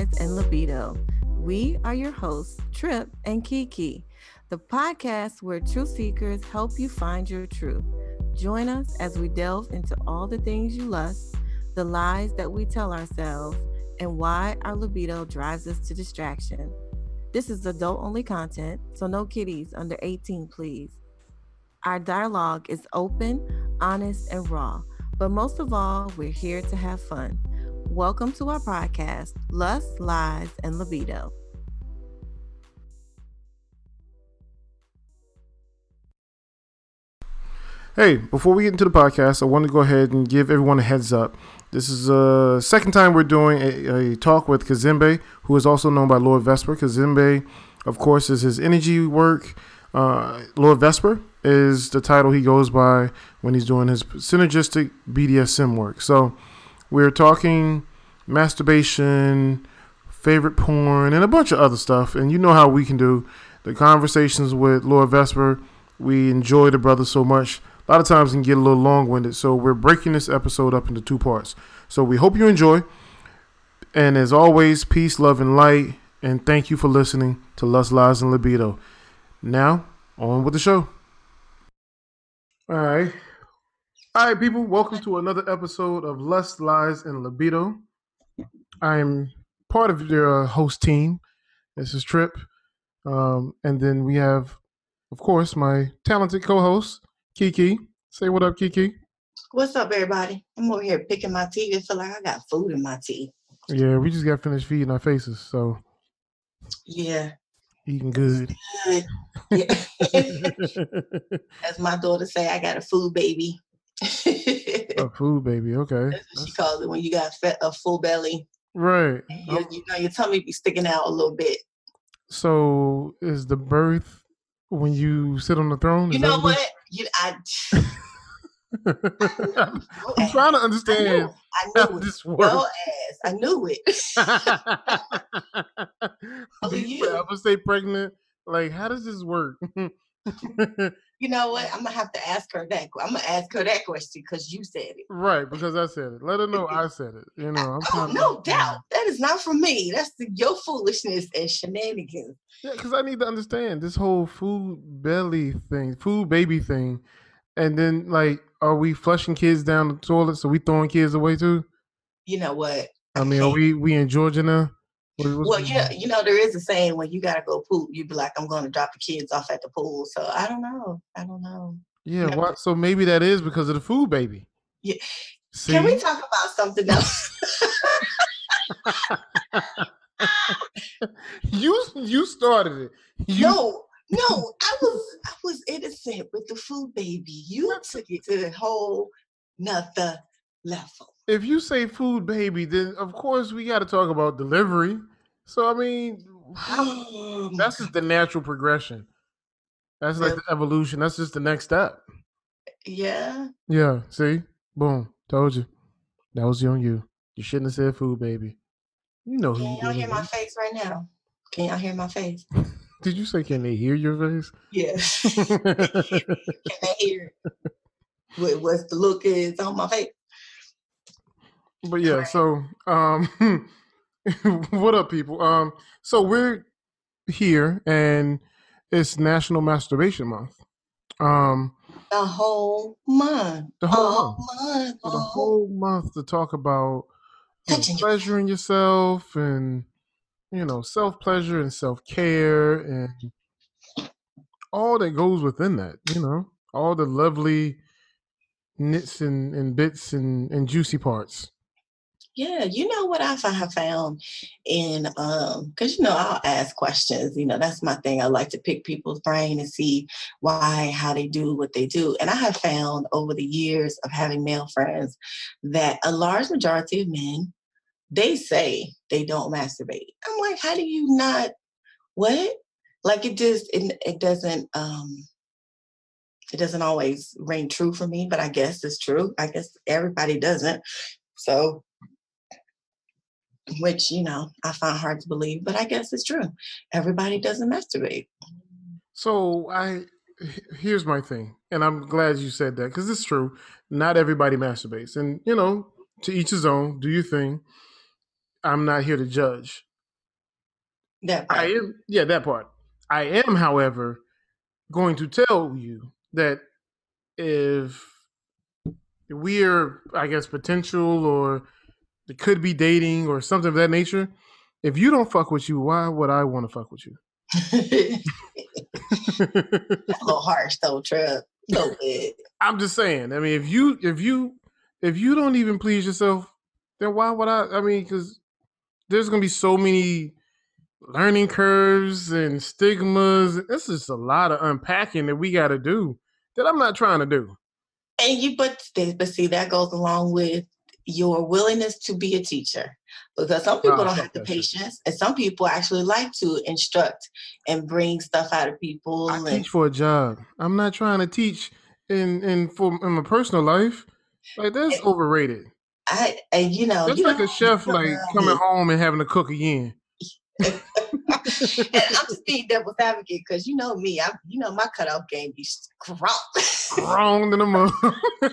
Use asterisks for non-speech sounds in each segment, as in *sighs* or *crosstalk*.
And Libido. We are your hosts, Trip and Kiki, the podcast where truth seekers help you find your truth. Join us as we delve into all the things you lust, the lies that we tell ourselves, and why our libido drives us to distraction. This is adult only content, so no kiddies under 18, please. Our dialogue is open, honest, and raw, but most of all, we're here to have fun. Welcome to our podcast, Lust, Lies, and Libido. Hey, before we get into the podcast, I want to go ahead and give everyone a heads up. This is the uh, second time we're doing a, a, talk with Kazembe, who is also known by Lord Vesper. Kazembe, of course, is his energy work. Uh, Lord Vesper is the title he goes by when he's doing his synergistic BDSM work. So we're talking masturbation, favorite porn, and a bunch of other stuff. And you know how we can do the conversations with Lord Vesper. We enjoy the brother so much a lot of times can get a little long winded. So we're breaking this episode up into two parts. So we hope you enjoy. And as always, peace, love, and light. And thank you for listening to Lust, Lies, and Libido. Now, on with the show. All right. All right, people. Welcome to another episode of Lust, Lies, and Libido. I'm part of your host team. This is Trip. Um, and then we have, of course, my talented co host, Kiki. Say what up, Kiki. What's up, everybody? I'm over here picking my teeth. I feel like I got food in my teeth. Yeah, we just got finished feeding our faces, so yeah, eating good. good. Yeah. *laughs* *laughs* As my daughter say, I got a food baby. A *laughs* food baby, okay. That's what she calls it when you got a full belly. Right. You, oh. you know, your tummy be sticking out a little bit. So, is the birth when you sit on the throne? You know what? You, I, *laughs* I'm trying to understand I knew, I knew how this works. Your ass, I knew it. *laughs* Do you ever stay pregnant? Like, how does this work? You know what? Mm-hmm. I'm gonna have to ask her that. I'm gonna ask her that question because you said it. Right, because I said it. Let her know I said it. You know, I'm oh, no to, doubt. That is not from me. That's the, your foolishness and shenanigans. Yeah, because I need to understand this whole food belly thing, food baby thing, and then like, are we flushing kids down the toilet? So we throwing kids away too? You know what? I mean, are we we in Georgia now? Well, yeah, you know, there is a saying when you gotta go poop, you be like, I'm going to drop the kids off at the pool. So I don't know. I don't know. Yeah, what? So maybe that is because of the food baby. Yeah. See? Can we talk about something else? *laughs* you you started it. You... No, no, I was I was innocent with the food baby. You took it to the whole another level. If you say food baby, then of course we got to talk about delivery. So I mean, oh, that's just the natural progression. That's like the evolution. That's just the next step. Yeah. Yeah. See, boom. Told you. That was on you. You shouldn't have said food, baby. You know who. Can y'all hear my face right now? Can y'all hear my face? *laughs* Did you say can they hear your face? Yes. *laughs* can they hear what, what's the look is on my face? But yeah, so um *laughs* *laughs* what up people? Um so we're here and it's National Masturbation Month. Um the whole month. The whole month. month. The whole month to talk about you know, pleasuring yourself and you know, self pleasure and self care and all that goes within that, you know, all the lovely nits and, and bits and, and juicy parts. Yeah, you know what I have found in um because you know I'll ask questions, you know, that's my thing. I like to pick people's brain and see why, how they do what they do. And I have found over the years of having male friends that a large majority of men they say they don't masturbate. I'm like, how do you not what? Like it just it, it doesn't um it doesn't always ring true for me, but I guess it's true. I guess everybody doesn't. So which, you know, I find hard to believe, but I guess it's true. Everybody doesn't masturbate. So I here's my thing, and I'm glad you said that because it's true. Not everybody masturbates, and you know, to each his own. Do your thing. I'm not here to judge. That I am, yeah, that part. I am, however, going to tell you that if we're, I guess, potential or it could be dating or something of that nature, if you don't fuck with you, why would I want to fuck with you? *laughs* That's a little harsh though. A little. I'm just saying. I mean, if you if you if you don't even please yourself, then why would I? I mean, because there's gonna be so many learning curves and stigmas. This is a lot of unpacking that we got to do that I'm not trying to do. And you, but but see, that goes along with your willingness to be a teacher, because some people Oh, don't have the patience, and some people actually like to instruct and bring stuff out of people. I and teach for a job. I'm not trying to teach in in for in my personal life. Like that's It- overrated. I, and you know, That's you like a chef like coming home and having to cook again. *laughs* *laughs* and I'm just being devil's advocate because you know me, I you know my cutoff game be strong. Than a mother. *laughs* so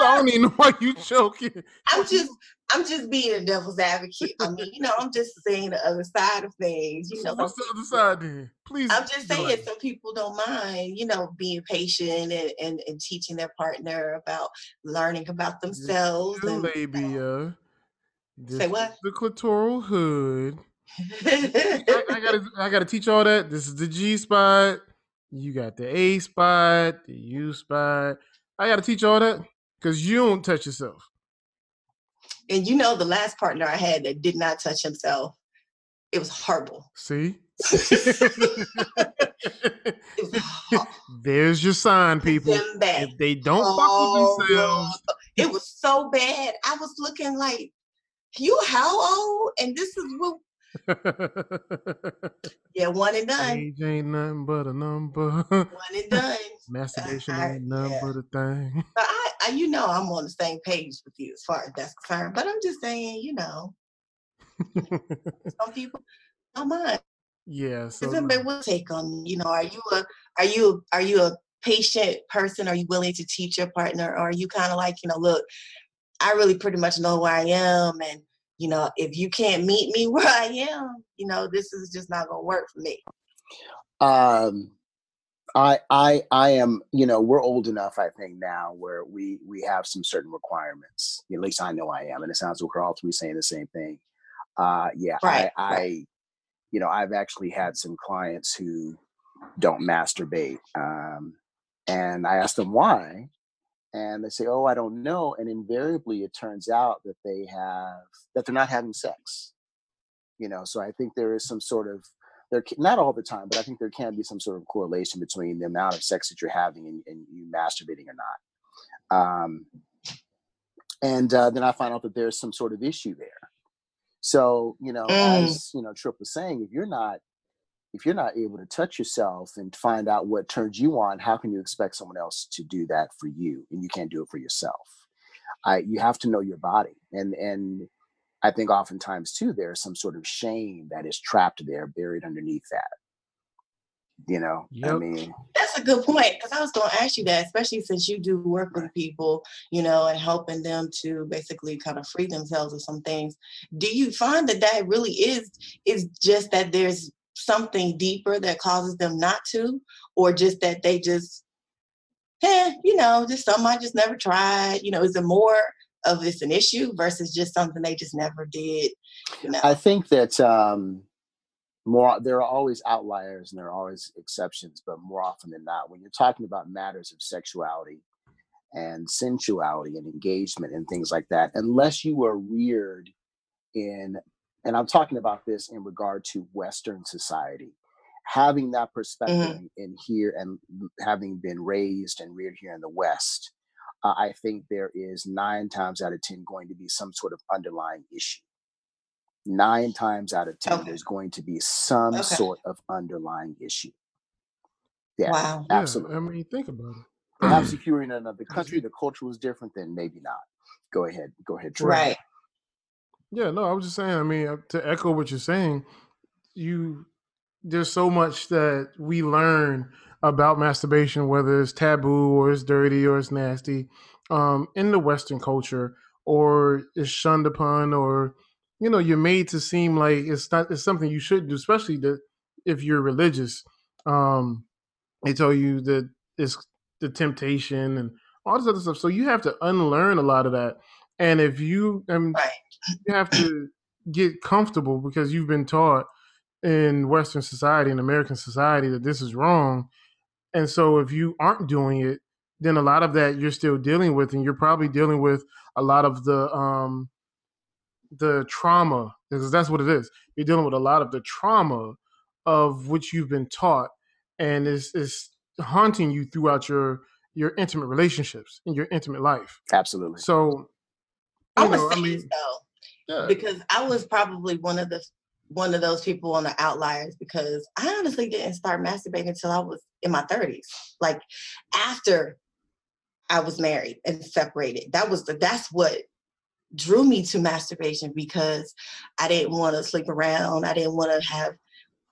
I don't even know why you joking. I'm just I'm just being a devil's advocate. I mean, you know, I'm just saying the other side of things. You know, what's the other side then? Please. I'm just saying some people don't mind, you know, being patient and, and, and teaching their partner about learning about themselves. And, labia. This Say what? The clitoral hood. I, I gotta I gotta teach all that. This is the G spot. You got the A spot, the U spot. I gotta teach all that because you don't touch yourself. and you know, the last partner I had that did not touch himself, it was horrible. See? *laughs* It was ho- *laughs* There's your sign, people. If they don't fuck Oh, with themselves, It was so bad. I was looking like, you how old? And this is what, yeah, one and *laughs* done. age ain't nothing but a number. One and *laughs* done. Masturbation I- *laughs* ain't nothing yeah. but a thing. But I, I, you know, I'm on the same page with you as far as that's concerned. But I'm just saying, you know, some people don't mind. yeah. So Does anybody will take on, you know, are you a, are you, are you a patient person? Are you willing to teach your partner? Or are you kind of like, you know, look, I really pretty much know where I am, and you know, if you can't meet me *laughs* where I am, you know, this is just not gonna work for me. um i i i am you know we're old enough i think now where we we have some certain requirements at least i know i am and it sounds like we're all three saying the same thing uh yeah Right, i i right. you know i've actually had some clients who don't masturbate um and i asked them why and they say oh i don't know and invariably it turns out that they have that they're not having sex. You know so i think there is some sort of there not all the time but i think there can be some sort of correlation between the amount of sex that you're having and, and you masturbating or not. Um, and uh, then i find out that there's some sort of issue there. So you know Mm. as you know trip was saying if you're not if you're not able to touch yourself and find out what turns you on how can you expect someone else to do that for you and you can't do it for yourself I, you have to know your body and and I think oftentimes too there's some sort of shame that is trapped there, buried underneath that. You know, I mean, That's a good point because I was going to ask you that, especially since you do work with people, you know, and helping them to basically kind of free themselves of some things. Do you find that that really is is just that there's something deeper that causes them not to, or just that they just, eh, you know, just something I just never tried. You know, is it more of it's an issue versus just something they just never did? You know, I think that um, more there are always outliers and there are always exceptions, but more often than not, when you're talking about matters of sexuality and sensuality and engagement and things like that, unless you were reared in, and I'm talking about this in regard to Western society, having that perspective in- in here and having been raised and reared here in the West, uh, I think there is nine times out of 10 going to be some sort of underlying issue. Nine times out of 10, Okay. there's going to be some Okay. sort of underlying issue. Yeah, wow. Yeah, absolutely. I mean, think about it. Perhaps if *clears throat* you were in another country, the culture was different, then maybe not. Go ahead. Go ahead, Troy. Right. Yeah, no, I was just saying. I mean, uh, to echo what you're saying, you there's so much that we learn about masturbation, whether it's taboo or it's dirty or it's nasty, um, in the Western culture, or is shunned upon, or you know you're made to seem like it's not it's something you should do, especially that if you're religious. Um, they tell you that it's the temptation and all this other stuff. So you have to unlearn a lot of that. And if you, I mean, Right. You have to get comfortable because you've been taught in Western society and American society that this is wrong. And so if you aren't doing it, then a lot of that you're still dealing with, and you're probably dealing with a lot of the um the trauma because that's what it is. You're dealing with a lot of the trauma of which you've been taught, and it's, it's haunting you throughout your your intimate relationships in your intimate life. Absolutely. So, I you would know, say I mean, so yeah, because I was probably one of the one of those people on the outliers because I honestly didn't start masturbating until I was in my 30s. Like after I was married and separated. That was the that's what drew me to masturbation because I didn't want to sleep around. I didn't want to have,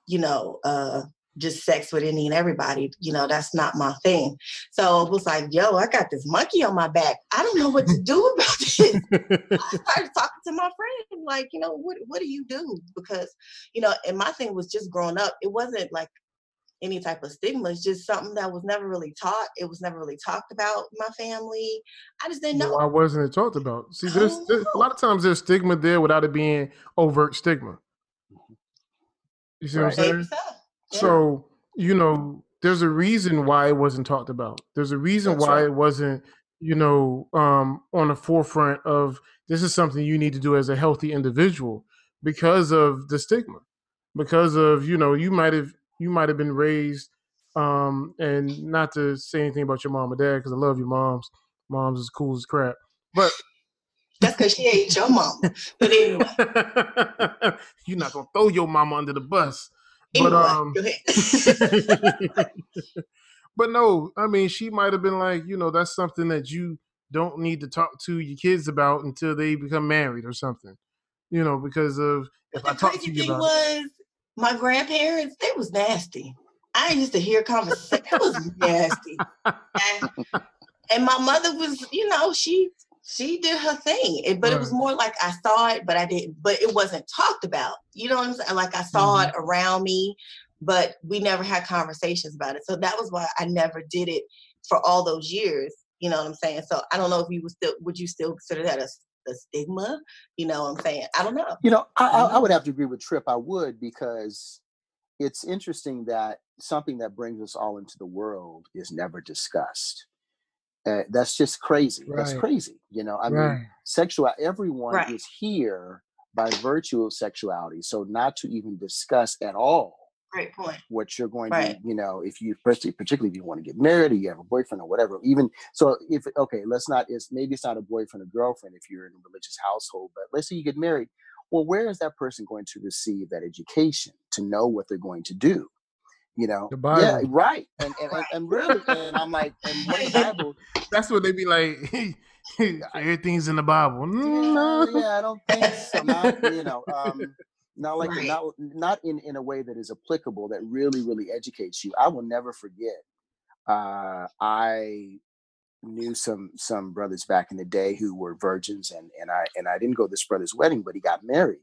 you know, uh just sex with any and everybody. You know, that's not my thing. So it was like, yo, I got this monkey on my back. I don't know what to do *laughs* about this. I started talking to my friend, like, you know, what what do you do? Because, you know, and my thing was just growing up, it wasn't like any type of stigma. It's just something that was never really taught. It was never really talked about in my family. I just didn't know. Why wasn't it talked about? See, there's, there's a lot of times there's stigma there without it being overt stigma. You see what I'm Right. saying? Maybe so. Yeah. So, you know, there's a reason why it wasn't talked about. There's a reason That's why right. it wasn't, you know, um, on the forefront of this is something you need to do as a healthy individual because of the stigma. Because of, you know, you might have you might have been raised um and not to say anything about your mom or dad because I love your moms. Moms is cool as crap. But That's because she ain't your mom. But anyway, *laughs* you're not gonna throw your mama under the bus. But um *laughs* but no, I mean, she might have been like, you know, that's something that you don't need to talk to your kids about until they become married or something. You know, because of if But I talk to you thing about was, my grandparents, they was nasty. I used to hear conversation. It was nasty. And, and my mother was, you know, she she did her thing. It- but it was more like I saw it, but I didn't, but it wasn't talked about. You know what I'm saying? Like I saw Mhm. it around me, but we never had conversations about it. So that was why I never did it for all those years. You know what I'm saying? So I don't know if you would still would you still consider that a, stigma? You know what I'm saying? I don't know. You know, I, I, I Mhm. would have to agree with Trip. I would because it's interesting that something that brings us all into the world is never discussed. Uh, that's just crazy. That's crazy. You know, I mean, right. sexual. Everyone Right. is here by virtue of sexuality. So not to even discuss at all Great point. what you're going Right. to, you know, if you particularly, particularly if you want to get married or you have a boyfriend or whatever. Even so, if okay, let's not. It's maybe it's not a boyfriend or girlfriend if you're in a religious household, but let's say you get married. Well, where is that person going to receive that education to know what they're going to do? You know, The yeah, right, and and, and, and *laughs* really, and I'm like, and what Bible? That's what they be like. *laughs* Everything's in the Bible. Yeah, No. yeah, I don't think so. Not, you know, um, not like Right. not not in in a way that is applicable that really really educates you. I will never forget. Uh, I knew some some brothers back in the day who were virgins, and and I and I didn't go to this brother's wedding, but he got married,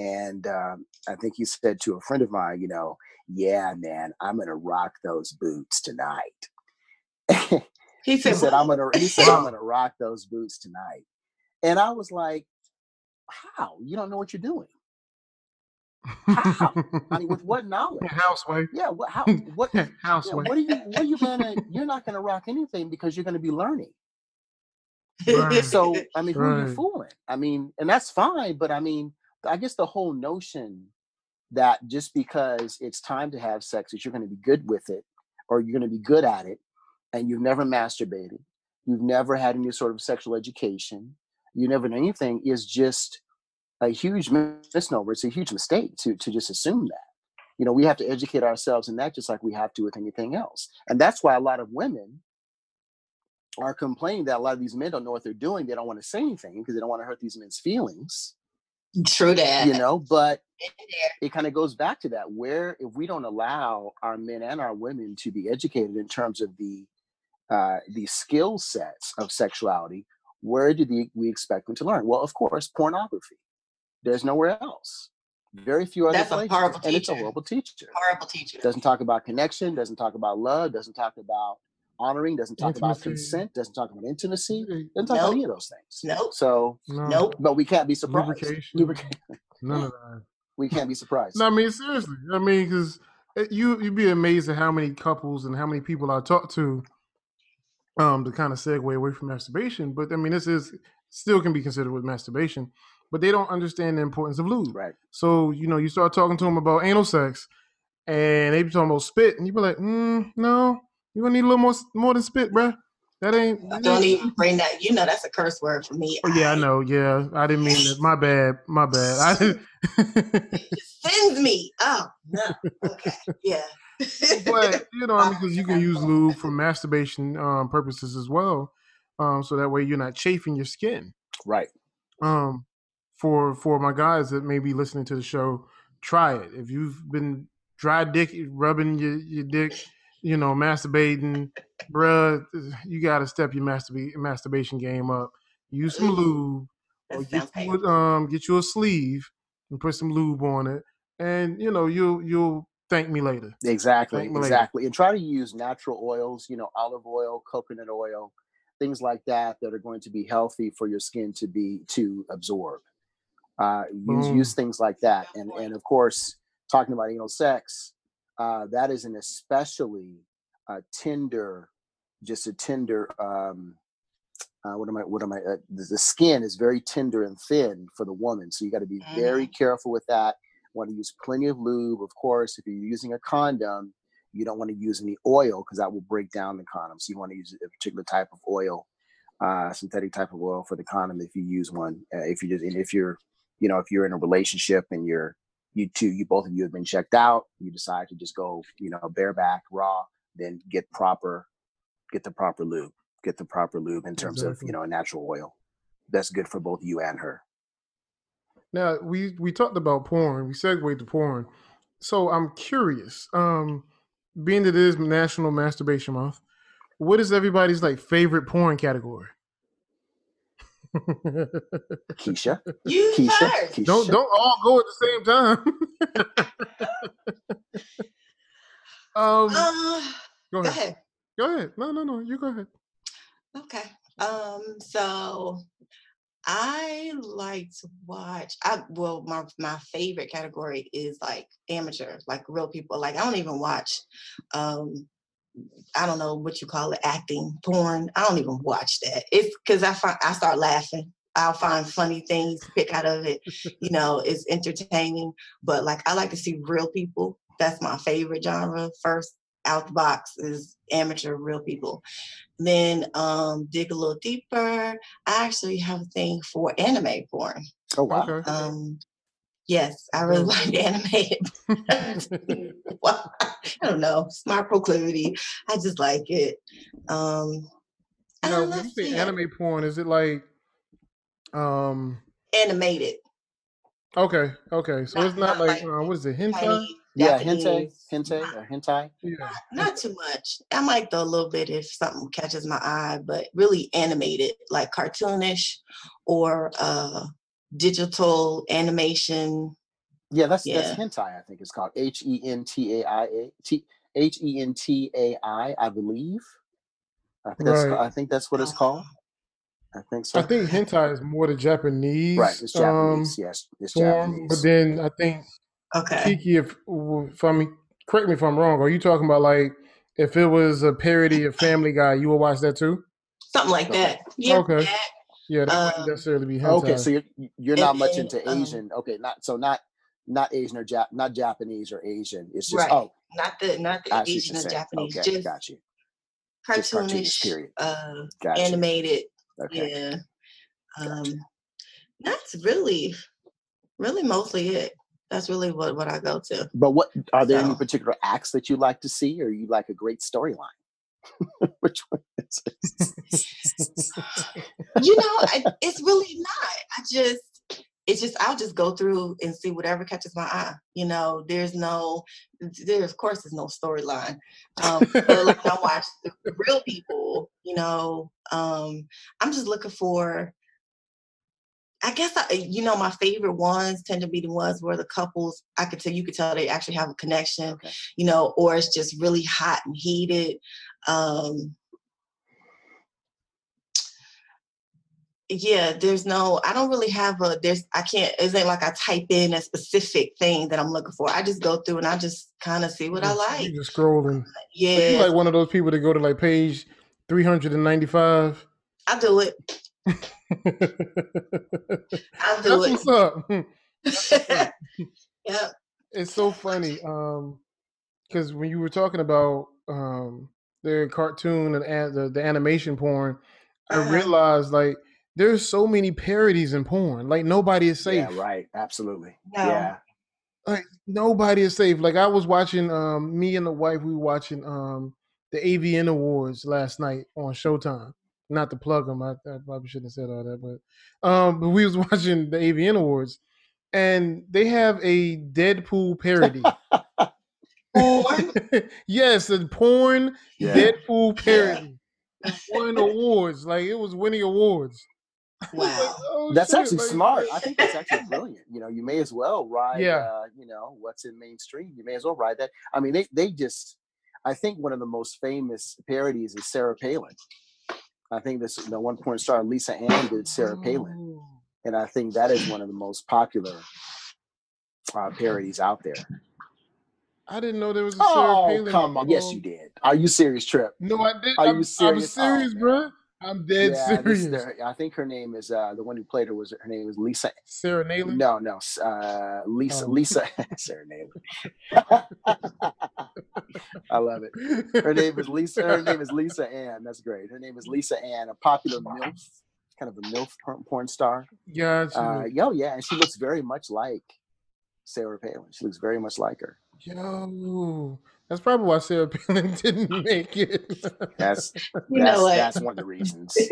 and um, I think he said to a friend of mine, you know, yeah, man, I'm gonna rock those boots tonight. *laughs* He he said, said, I'm gonna he said, I'm gonna rock those boots tonight. And I was like, How? You don't know what you're doing. How? I mean, with what *laughs* knowledge? Housewife. Yeah, what how *laughs* what yeah, what are you what are you gonna you're not gonna rock anything because you're gonna be learning. Right. So I mean, who are you fooling? I mean, and that's fine, but I mean, I guess the whole notion that just because it's time to have sex that you're gonna be good with it or you're gonna be good at it and you've never masturbated, you've never had any sort of sexual education, you never done anything is just a huge misnomer. It's a huge mistake to to just assume that. You know, we have to educate ourselves in that just like we have to with anything else. And that's why a lot of women are complaining that a lot of these men don't know what they're doing. They don't want to say anything because they don't want to hurt these men's feelings, True that. you know. But it kind of goes back to that where if we don't allow our men and our women to be educated in terms of the uh, the skill sets of sexuality, where do the, we expect them to learn? Well, of course, pornography. There's nowhere else. Very few other That's a places. horrible and it's a horrible teacher. Horrible teacher. Doesn't talk about connection, doesn't talk about love, doesn't talk about honoring, doesn't talk about consent, doesn't talk about intimacy, doesn't talk about any of those things. Nope. So, no, Nope. but we can't be surprised. Lubrication. Lubrica- *laughs* None of that. we can't be surprised. No, I mean seriously. I mean, because you you'd be amazed at how many couples and how many people I talk to. Um, to kind of segue away from masturbation, but I mean, this is still can be considered with masturbation, but they don't understand the importance of lube. Right. So you know, you start talking to them about anal sex, and they be talking about spit, and you be like, mm, "No, you gonna need a little more more than spit, bruh. That ain't." that Don't ain't- even bring that. You know that's a curse word for me. Oh, yeah, I know. Yeah, I didn't mean that. My bad. My bad. I didn't. Sends me. Oh no. Okay. Yeah. *laughs* but you know, I mean, because you can use lube for masturbation um, purposes as well, um, so that way you're not chafing your skin. Right. Um, for for my guys that may be listening to the show, try it. If you've been dry dick rubbing your, your dick, you know, masturbating, bruh, you got to step your masturba- masturbation game up. Use some lube, or get you, a- um, get you a sleeve and put some lube on it, and you know you'll you'll thank me later. Exactly. Me later. Exactly. And try to use natural oils, you know, olive oil, coconut oil, things like that that are going to be healthy for your skin to be to absorb. Uh, use use things like that. And and of course, talking about anal sex, uh, that is an especially uh, tender, just a tender. Um, uh, what am I? What am I? Uh, the, the skin is very tender and thin for the woman, so you got to be very careful with that. Want to use plenty of lube, of course. If you're using a condom, you don't want to use any oil because that will break down the condom. So you want to use a particular type of oil, uh, synthetic type of oil for the condom if you use one. Uh, if you just and if you're, you know, if you're in a relationship and you're you two, you both of you have been checked out, you decide to just go, you know, bareback, raw, then get proper, get the proper lube, get the proper lube in terms of you know a natural oil. That's good for both you and her. Now we we talked about porn. We segued to porn. So I'm curious. Um, being that it is National Masturbation Month, what is everybody's like favorite porn category? Keisha, You Keisha, first. Keisha. don't don't all go at the same time. *laughs* um, Uh, go go ahead. ahead. Go ahead. No, no, no. You go ahead. Okay. Um, so I like to watch I well my my favorite category is like amateur, like real people. Like I don't even watch um I don't know what you call it, acting, porn. I don't even watch that. It's because I find I start laughing. I'll find funny things to pick out of it. *laughs* You know, it's entertaining. But like I like to see real people. That's my favorite genre. First out the box is amateur real people. Then um dig a little deeper. I actually have a thing for anime porn. Oh wow. Okay. Um yes, I really Cool. like *laughs* animated. *laughs* *laughs* well, I don't know, smart proclivity. I just like it. Um I now, don't when know, you say yeah, anime porn, is it like, um, animated. okay, okay, so it's Not- not not like, like uh, what is it, hentai? Chinese, Yeah, hentai, Japanese. hentai, or hentai. Yeah. Not too much. I might though a little bit if something catches my eye, but really animated, like cartoonish or uh digital animation. Yeah, that's Yeah. that's hentai. I think it's called H E N T A I A T H E N T A I. I believe. I think that's. Right. I think that's what it's called. I think so. I think hentai is more the Japanese, right. It's um, Japanese. yes, it's form, Japanese. but then I think Okay. Kiki, if if I'm correct me if I'm wrong, are you talking about like if it was a parody of Family Guy, you would watch that too? Something like Okay. that. Yeah. Okay. That. Yeah, that wouldn't Um, necessarily be hentai. okay, so you're you're And not much then, into um, Asian. Okay, not so not not Asian or Jap not Japanese or Asian. It's just Right. oh, Not the not the I see what Asian or saying. Japanese, Okay, just got you. Just cartoonish, cartoonish, period. uh Got you. animated. Okay. Yeah. Gotcha. Um that's really really mostly it. That's really what, what I go to. But what are there any particular acts that you like to see, or you like a great storyline? *laughs* Which one is it? you know, I, it's really not. I just, it's just, I'll just go through and see whatever catches my eye. You know, there's no, there of course there's no storyline. Um, but like I *laughs* watch the real people, you know, um, I'm just looking for I guess I, you know my favorite ones tend to be the ones where the couples I could tell you could tell they actually have a connection, Okay. you know, or it's just really hot and heated. Um, yeah, there's no, I don't really have a, there's, I can't, it ain't like I type in a specific thing that I'm looking for. I just go through and I just kind of see what I You like. just scrolling. Yeah, You like one of those people that go to like page three hundred and ninety five. I do it. *laughs* I do That's what's up. *laughs* it. yeah. It's so funny. Um, because when you were talking about um the cartoon and an- the, the animation porn, I Uh-huh. realized like there's so many parodies in porn. Like nobody is safe. Yeah, right. Absolutely. No. Yeah. Like nobody is safe. Like I was watching um me and the wife, we were watching um the AVN Awards last night on Showtime. Not to plug them, I, I probably shouldn't have said all that, but um, but we was *laughs* watching the AVN Awards, and they have a Deadpool parody. *laughs* *laughs* Yes, a porn Yeah. Deadpool parody. Won awards, like it was winning awards. Was like, Wow. oh, That's shit, actually like- smart. I think that's actually brilliant. You know, you may as well ride, Yeah. uh, you know, what's in mainstream. You may as well ride that. I mean, they, they just, I think one of the most famous parodies is Sarah Palin. I think this, the one point star Lisa Ann did Sarah Palin. Oh. And I think that is one of the most popular uh, parodies out there. I didn't know there was a Sarah Oh, Palin. come on. Yes, you did. Are you serious, Trip? No, I didn't. Are I'm, you serious? I'm Oh, serious, man. bro. I'm dead yeah, serious. there- I think her name is, uh, the one who played her was, her name was Lisa Sarah Naylor. No, no, uh, Lisa, Oh. Lisa, *laughs* *laughs* Sarah Naylor. *laughs* I love it. Her name is Lisa. Her name is Lisa Ann. That's great. Her name is Lisa Ann, a popular MILF, kind of a MILF porn- star. Gotcha. Uh, yo, yeah, and she looks very much like Sarah Palin. She looks very much like her. Yo, that's probably why Sarah Palin *laughs* didn't make it. That's You that's, know what? that's one of the reasons. *laughs*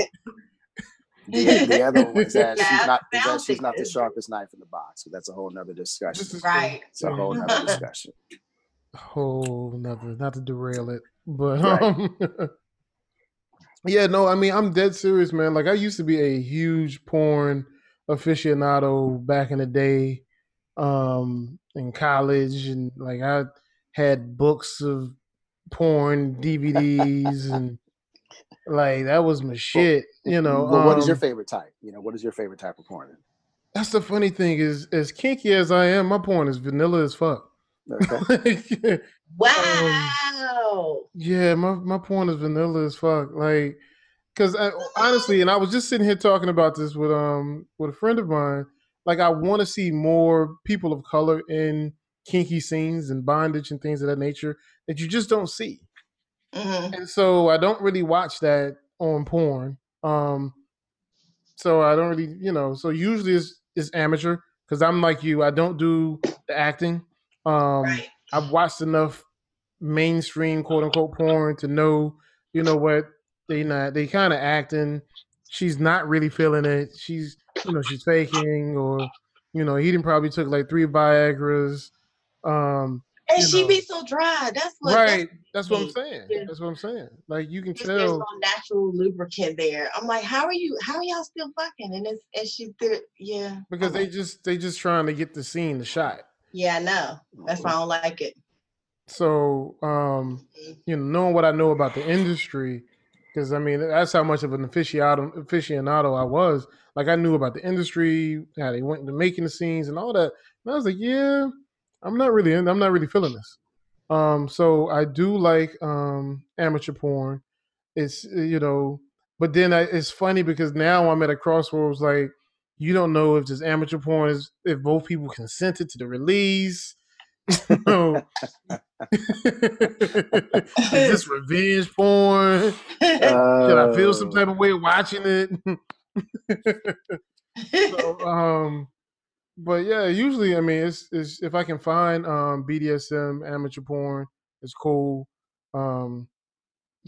The, the other one is that she's not is that sounds she's not the sharpest knife in the box. but that's a whole nother discussion. Right. It's a whole nother *laughs* discussion. whole nother, not to derail it, but Right. um, yeah, no, I mean, I'm dead serious, man. Like, I used to be a huge porn aficionado back in the day, um, in college, and like I had books of porn DVDs, and like that was my shit, you know. Well, what is your um, favorite type? You know, what is your favorite type of porn? That's the funny thing is, as kinky as I am, my porn is vanilla as fuck. Okay. *laughs* Wow. Yeah, my my porn is vanilla as fuck. Like, cause I, honestly, and I was just sitting here talking about this with um with a friend of mine. Like, I want to see more people of color in kinky scenes and bondage and things of that nature that you just don't see. Mhm. And so I don't really watch that on porn. Um, so I don't really, you know. So usually it's it's amateur because I'm like you. I don't do the acting. Um, Right. I've watched enough mainstream quote unquote porn to know, you know what they not they kind of acting. She's not really feeling it. She's you know she's faking or you know he didn't probably took like three Viagra's. Um, And she know. be so dry. That's what. right. That's what I'm saying. Yeah. That's what I'm saying. Like you can That's, there's tell. no natural lubricant there. I'm like, how are you? How are y'all still fucking? And it's and she did. Yeah. because I'm they like, just they just trying to get the scene the shot Yeah, I know. That's why I don't like it. so um you know knowing what i know about the industry because i mean that's how much of an aficionado aficionado i was like i knew about the industry how they went into making the scenes and all that and i was like yeah i'm not really in, i'm not really feeling this um so i do like um amateur porn it's uh, you know but then I, it's funny because now i'm at a crossroads like you don't know if this amateur porn is if both people consented to the release. *laughs* You know, *laughs* is this revenge porn? Should I feel some Uh, type of way watching it? *laughs* so, um, but yeah, usually I mean it's, it's if I can find um BDSM amateur porn, it's cool. Um,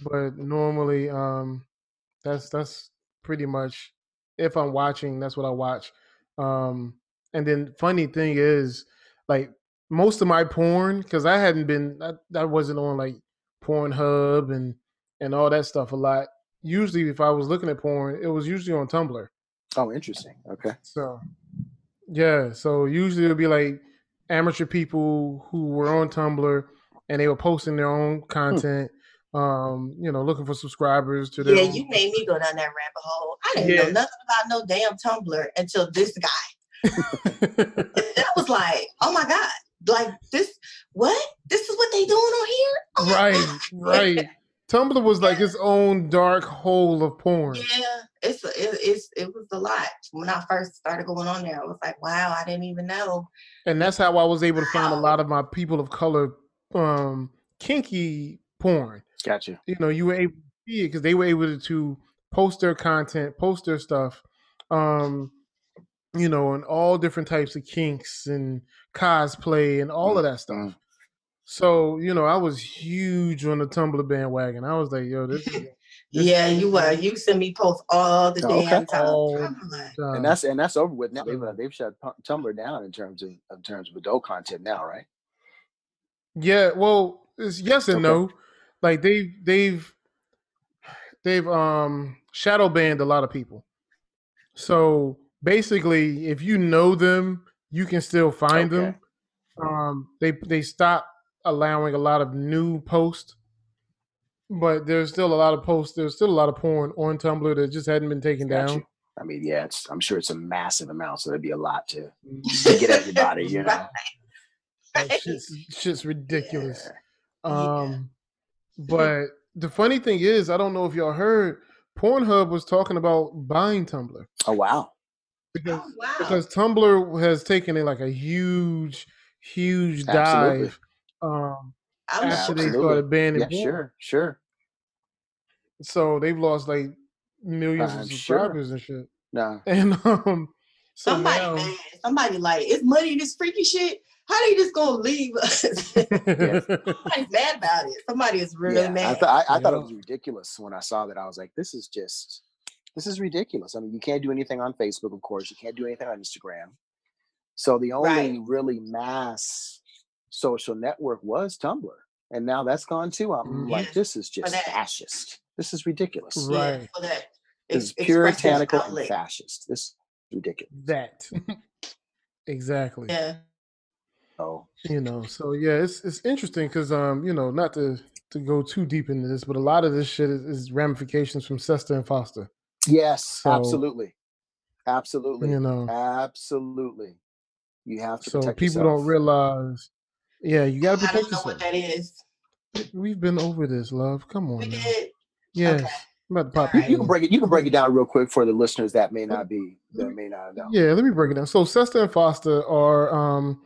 but normally um that's that's pretty much if I'm watching, that's what I watch. Um, and then funny thing is, like most of my porn, because I hadn't been, I, I wasn't on like Pornhub and and all that stuff a lot. Usually, if I was looking at porn, it was usually on Tumblr. Oh, interesting. Okay. So, yeah. So usually it'll be like amateur people who were on Tumblr and they were posting their own content. Um, you know, looking for subscribers to their. Yeah, you made me go down that rabbit hole. I didn't Yeah. know nothing about no damn Tumblr until this guy. *laughs* I was like, oh my God. Like this, what? This is what they doing on here? Oh right, right. Tumblr was like *laughs* its own dark hole of porn. Yeah, it's it, it's it was a lot. When I first started going on there, I was like, wow, I didn't even know. and that's how I was able to find a lot of my people of color um kinky porn. Gotcha. You know, you were able to see it because they were able to post their content, post their stuff, um, you know, and all different types of kinks and cosplay and all of that stuff. Mm. So, you know, I was huge on the Tumblr bandwagon. I was like, yo, this is This- yeah, you were. You send me posts all the Oh, damn okay. time. all I'm like, the And that's and that's over with now. They've uh, they've shut Tumblr down in terms of in terms of adult content now, right? Yeah, well, it's yes and Okay. no. Like they they've they've um shadow banned a lot of people. So basically, if you know them, you can still find them. Um they they stop allowing a lot of new posts. But there's still a lot of posts, there's still a lot of porn on Tumblr that just hadn't been taken Got down. you. I mean, yeah, it's I'm sure it's a massive amount, so there'd be a lot to, to get *laughs* everybody, you know. Like, shit's, shit's ridiculous. Yeah. Um, but the funny thing is, I don't know if y'all heard, Pornhub was talking about buying Tumblr Oh wow. because oh, wow. because Tumblr has taken it like a huge, huge Absolutely. dive. Um, After they started banning Yeah, porn. sure, sure. so they've lost like millions I'm of sure. subscribers and shit. No. *laughs* And um, so somebody now, mad. Somebody like, it's money in this freaky shit. How they just gonna leave us? *laughs* *laughs* Somebody's mad about it. Somebody is really yeah, I, mad. th- I, I thought it was ridiculous when I saw that. I was like, this is just, this is ridiculous. I mean, you can't do anything on Facebook, of course. You can't do anything on Instagram. So the only Right. really mass social network was Tumblr. And now that's gone too. I'm Mhm. like, this is just that- fascist. This is ridiculous. Right. Yeah, for that This is puritanical and fascist. This is ridiculous. that exactly. Yeah. So you know so yeah it's it's interesting because um you know not to to go too deep into this but a lot of this shit is, is ramifications from Sesta and FOSTA yes, So- absolutely. Absolutely. you know Absolutely. You have to so people yourself. don't realize yeah you gotta I protect don't know what yourself that is. we've been over this love come We on now. did. yes Okay. I'm about to pop Alright. You can break it. You can break it down real quick for the listeners that may not be that may not know. yeah let me break it down so Sesta and FOSTA are um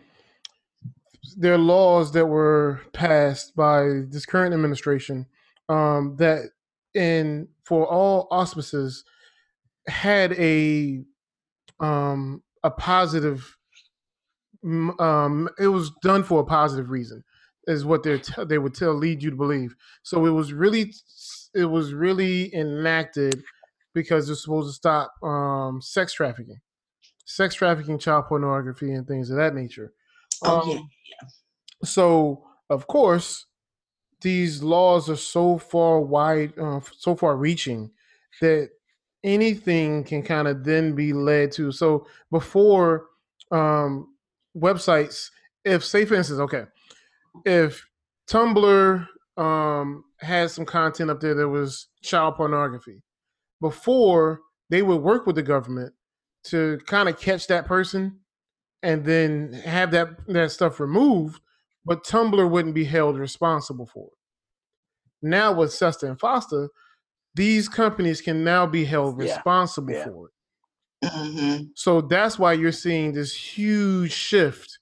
they're laws that were passed by this current administration um, that in for all auspices had a um, a positive m- um, it was done for a positive reason is what they t- they would tell lead you to believe. So it was really it was really enacted because it's supposed to stop um, sex trafficking sex trafficking child pornography and things of that nature. Oh Um, yeah. so of course these laws are so far wide uh, so far reaching that anything can kind of then be led to. So before um websites if say for instance okay if tumblr um had some content up there that was child pornography before they would work with the government to kind of catch that person and then have that that stuff removed, but Tumblr wouldn't be held responsible for it. Now with Sesta and FOSTA, these companies can now be held Yeah, responsible yeah. for it. Mm-hmm. So that's why you're seeing this huge shift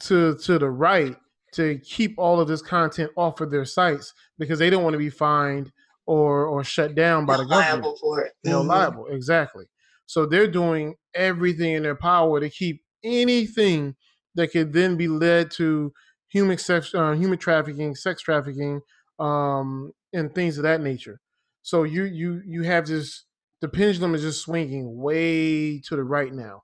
to to the right to keep all of this content off of their sites because they don't want to be fined or or shut down by the government liable for it. held Mhm. liable. Exactly. So they're doing everything in their power to keep anything that could then be led to human sex, uh, human trafficking, sex trafficking, um, and things of that nature. So you you you have this the pendulum is just swinging way to the right now,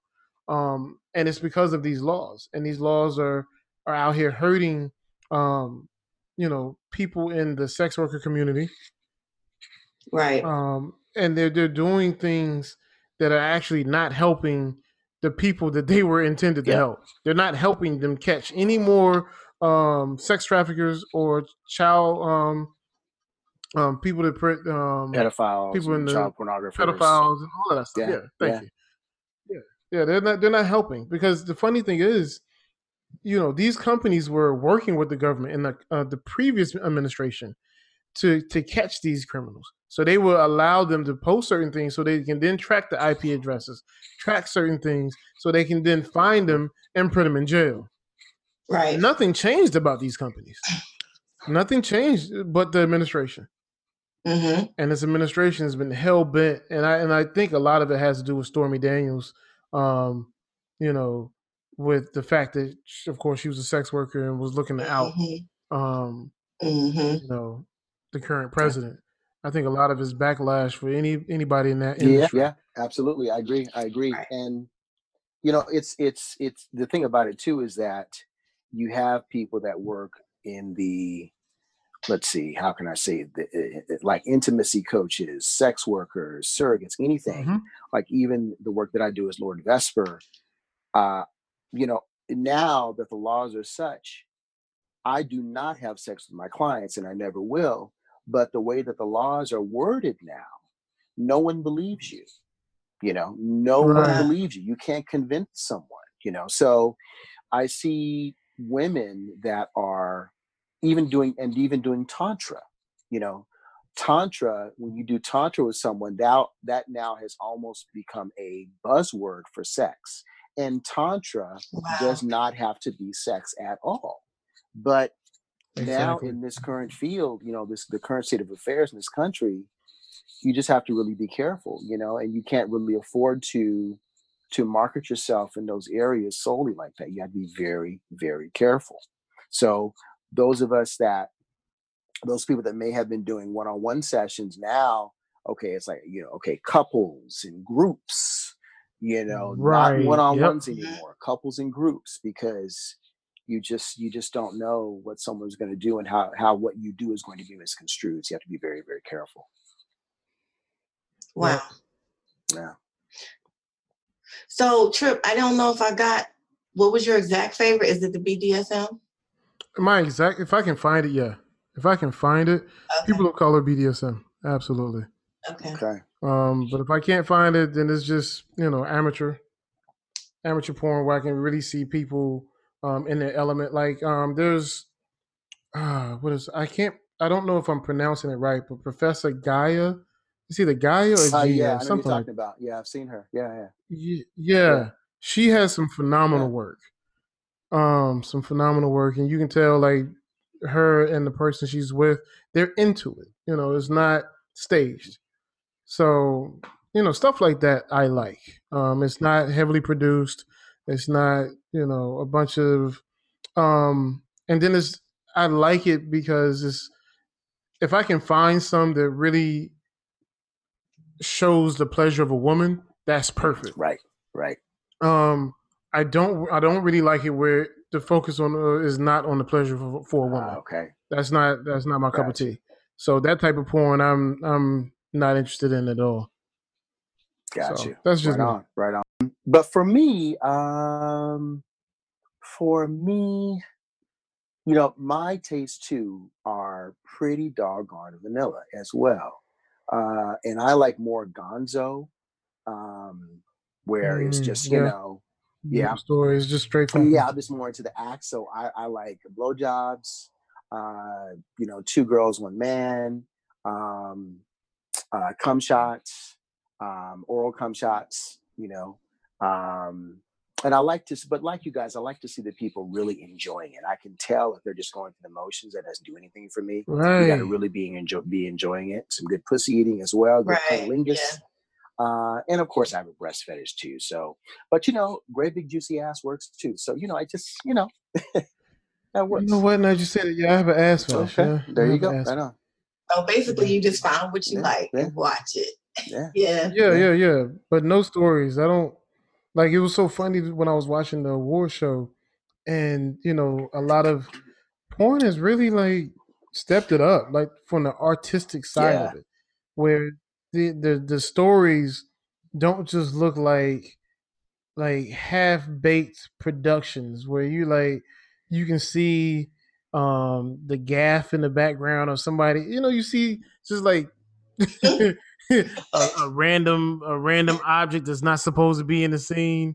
um, and it's because of these laws. And these laws are are out here hurting, um, you know, people in the sex worker community Right. um, and they're they're doing things that are actually not helping the people that they were intended to Yeah. help. They're not helping them catch any more um, sex traffickers or child um, um, people that print um, pedophiles, people in the child pornographers. pedophiles and all of that stuff. Yeah, Yeah, thank yeah. you. Yeah, yeah, they're not they're not helping because the funny thing is, you know, these companies were working with the government in the uh, the previous administration to to catch these criminals. So they will allow them to post certain things so they can then track the IP addresses, track certain things so they can then find them and put them in jail. Right. Nothing changed about these companies. Nothing changed but the administration hmm and this administration has been hell bent, and I and I think a lot of it has to do with Stormy Daniels, um, you know, with the fact that sh- of course she was a sex worker and was looking to out, um, hmm you know, the current president. I think a lot of his backlash for any anybody in that Yeah, industry. yeah, absolutely. I agree. I agree. Right. And you know, it's it's it's the thing about it too is that you have people that work in the let's see, how can I say the, it- it- like intimacy coaches, sex workers, surrogates, anything. Mhm. Like even the work that I do as Lord Vesper, uh, you know, now that the laws are such, I do not have sex with my clients and I never will. But the way that the laws are worded now, no one believes you. You know, no Right. one believes you. You can't convince someone, you know. So I see women that are even doing and even doing tantra, you know. Tantra, when you do tantra with someone, that that now has almost become a buzzword for sex. And tantra Wow. does not have to be sex at all. But now in this current field, you know, this the current state of affairs in this country, you just have to really be careful, you know, and you can't really afford to to market yourself in those areas solely like that. You have to be very, very careful. So those of us that those people that may have been doing one-on-one sessions now, okay, it's like, you know, okay, couples and groups, you know, Right, not one-on-ones Mhm. anymore, couples and groups, because you just you just don't know what someone's going to do and how how what you do is going to be misconstrued. So you have to be very, very careful. Wow. Yeah. So, Trip, I don't know if I got what was your exact favorite? Is it the BDSM? My exact, if I can find it, yeah. If I can find it, Okay. people of color BDSM, absolutely. okay. Okay. Um, but if I can't find it, then it's just you know amateur, amateur porn where I can really see people um, in their element. Like um, there's, uh, what is I can't I don't know if I'm pronouncing it right, but Professor Gaia, is either Gaia or Uh, Gia, yeah, I know what you're something like talking about. Yeah, I've seen her. Yeah, yeah. Ye- yeah, she has some phenomenal Yeah. work. Um, some phenomenal work, and you can tell like her and the person she's with, they're into it. You know, it's not staged. So you know, stuff like that I like. Um, it's not heavily produced. It's not you know a bunch of, um, and then it's I like it because it's if I can find some that really shows the pleasure of a woman, that's perfect. Right, right. Um, I don't I don't really like it where the focus on uh, is not on the pleasure for, for a woman. Ah, okay. That's not that's not my cup of tea. So that type of porn, I'm I'm not interested in at all. Got So, you. that's just right on, right on. But for me, um, for me, you know, my tastes too are pretty doggone vanilla as well. Uh, and I like more gonzo, um, where it's Mm, just, you yeah. know, Yeah. stories just straight from yeah, I'm just more into the act. So I, I like blowjobs, uh, you know, two girls, one man, um, uh, cum shots, um, oral cum shots, you know. Um, and I like to, but like you guys, I like to see the people really enjoying it. I can tell if they're just going through the motions. That doesn't do anything for me. You gotta really be enjoy, be enjoying it. Some good pussy eating as well. Good Right, yeah. Uh, and of course, I have a breast fetish too. So, but you know, great big juicy ass works too. So, you know, I just, you know, *laughs* that You works. know what? Now you said it. Yeah, I have an ass fetish. Okay, Yeah, there you go. an ass Right on. So basically, you just find what you Yeah, like yeah. and watch it. Yeah. *laughs* Yeah. Yeah, Yeah. yeah, yeah. But no stories. I don't like it was so funny when I was watching the award show and you know, a lot of porn has really like stepped it up, like from the artistic side of it. Where the the, the stories don't just look like like half baked productions where you like you can see um the gaff in the background of somebody you know you see just like *laughs* a, a random a random object that's not supposed to be in the scene.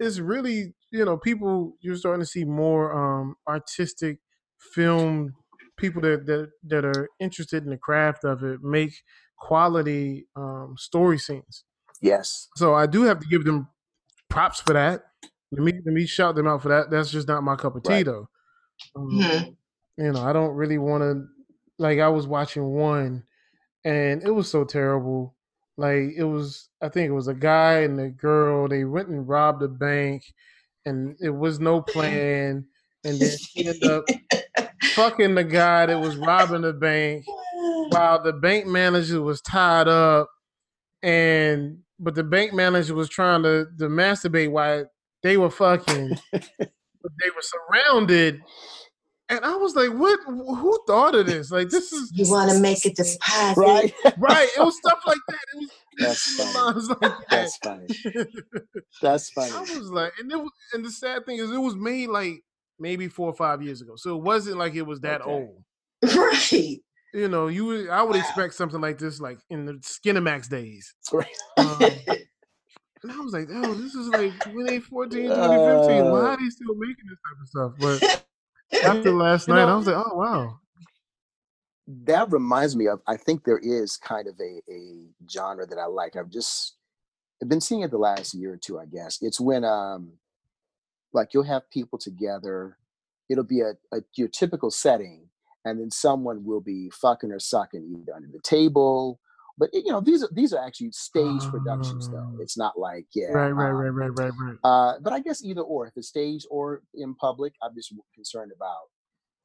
It's really you know people you're starting to see more um artistic film people that that, that are interested in the craft of it make quality um story scenes Yes. so i do have to give them props for that let me let me shout them out for that that's just not my cup of tea Right. though um, Mhm. you know i don't really want to like i was watching one and it was so terrible like it was i think it was a guy and a girl they went and robbed a bank and it was no plan and then she ended up *laughs* fucking the guy that was robbing the bank while the bank manager was tied up and but the bank manager was trying to, to masturbate while they were fucking *laughs* but they were surrounded and i was like what who thought of this like this is You want to make it deposit. Right. *laughs* right it was stuff like that it was *laughs* That's funny. lines like that. That's funny. That's I was like, and it was, and the sad thing is, it was made like maybe four or five years ago, so it wasn't like it was that Okay. old. Right. You know, you would, I would Wow. expect something like this, like in the Skinamax days. *laughs* Right. Um, *laughs* and I was like, oh, this is like 2014, 2015. Why Uh. are they still making this type of stuff? But after *laughs* last night, I was like, oh wow, that reminds me of i think there is kind of a, a genre that i like i've just i've been seeing it the last year or two i guess it's when um like you'll have people together it'll be a, a your typical setting and then someone will be fucking or sucking either under the table but you know these are these are actually stage productions though Oh. it's not like yeah right, right, um, right, right, right, right. uh, but I guess either or, if it's staged or in public, I'm just concerned about,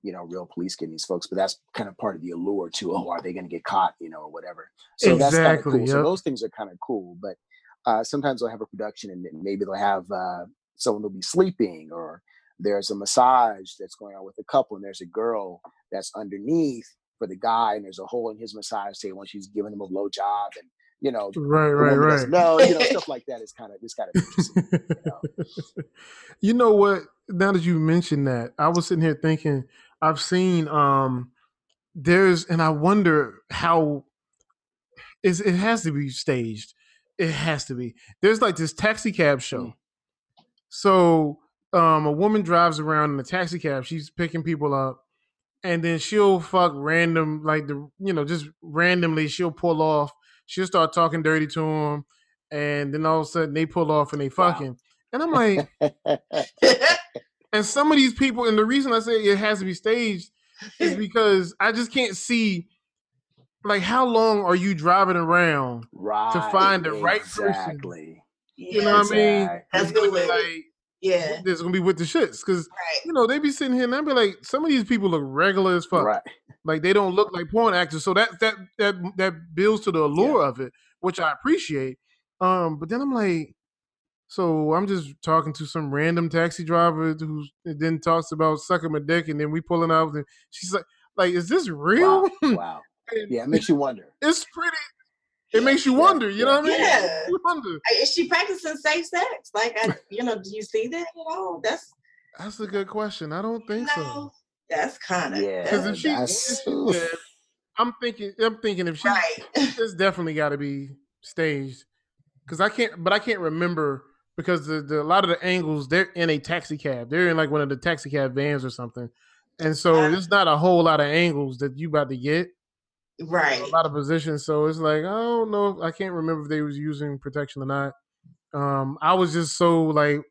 you know, real police getting these folks. But that's kind of part of the allure to, oh, are they going to get caught, you know, or whatever. So that's kind of Exactly, cool. So those things are kind of cool. But uh, sometimes they'll have a production and maybe they'll have uh, someone will be sleeping or there's a massage that's going on with a couple and there's a girl that's underneath for the guy and there's a hole in his massage table when she's giving him a blow job and you know Right, right, right. no you know stuff like *laughs* that is kind of it's kind of interesting know. *laughs* you know what? Now that you mentioned that, I was sitting here thinking I've seen um there's and I wonder how is it has to be staged. It has to be. There's like this taxi cab show. Mm. So um a woman drives around in a taxi cab, she's picking people up, and then she'll fuck random, like the you know, just randomly she'll pull off, she'll start talking dirty to them, and then all of a sudden they pull off and they Wow. fucking. And I'm like, *laughs* and some of these people, and the reason I say it has to be staged is *laughs* because I just can't see like how long are you driving around right find the right person. exactly you know what I mean? Exact- That's gonna good be like Yeah. there's gonna be with the shits because Right. you know they be sitting here and I be like some of these people look regular as fuck. Right. Like they don't look like porn actors so that that that that builds to the allure of it which I appreciate um but then I'm like so I'm just talking to some random taxi driver who then talks about sucking my dick and then we pulling out and she's like like is this real? *laughs* wow. Wow yeah it makes you wonder. it's pretty it makes you wonder you know what I mean yeah. you wonder Is she practicing safe sex? Like, I, you know, do you see that at all? That's that's a good question I don't think so. That's kind of Yeah, Because if she, if she did, I'm thinking, I'm thinking if she, right. *laughs* it's definitely got to be staged. Because I can't, but I can't remember because the, the a lot of the angles they're in a taxi cab, they're in like one of the taxi cab vans or something, and so Uh. there's not a whole lot of angles that you about to get, right. a lot of positions. So it's like I don't know, I can't remember if they was using protection or not. Um, I was just so like,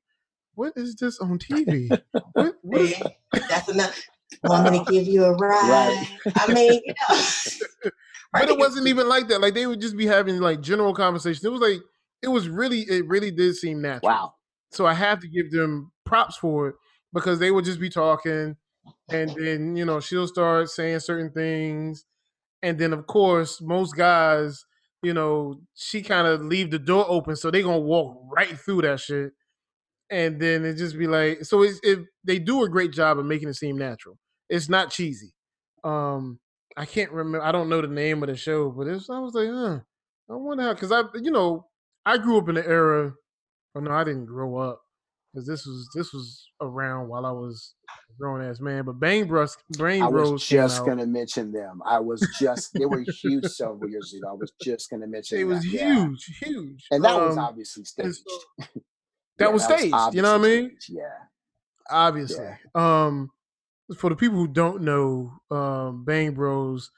what is this on TV? what, *laughs* what is See? That's enough. Want me to give you a ride? I mean, you know. *laughs* but it wasn't even like that. Like they would just be having like general conversation. It was like it was really it really did seem natural. wow So I have to give them props for it because they would just be talking, and then you know she'll start saying certain things, and then of course most guys, you know, she kind of leave the door open, so they gonna walk right through that shit, and then it just be like so. It's it they do a great job of making it seem natural. It's not cheesy. Um, I can't remember. I don't know the name of the show, but it's. I was like, huh. I wonder how because I, you know, I grew up in the era. Oh no, I didn't grow up because this was this was around while I was a grown ass man. But Bang Bros, Bang I was just gonna mention them. I was just they were huge several years ago. I was just gonna mention It was that, yeah. huge, huge, And that was Um, obviously staged. so- *laughs* Yeah, that was staged. You know what I mean? staged, Yeah. obviously. Um, for the people who don't know, um, Bang Bros,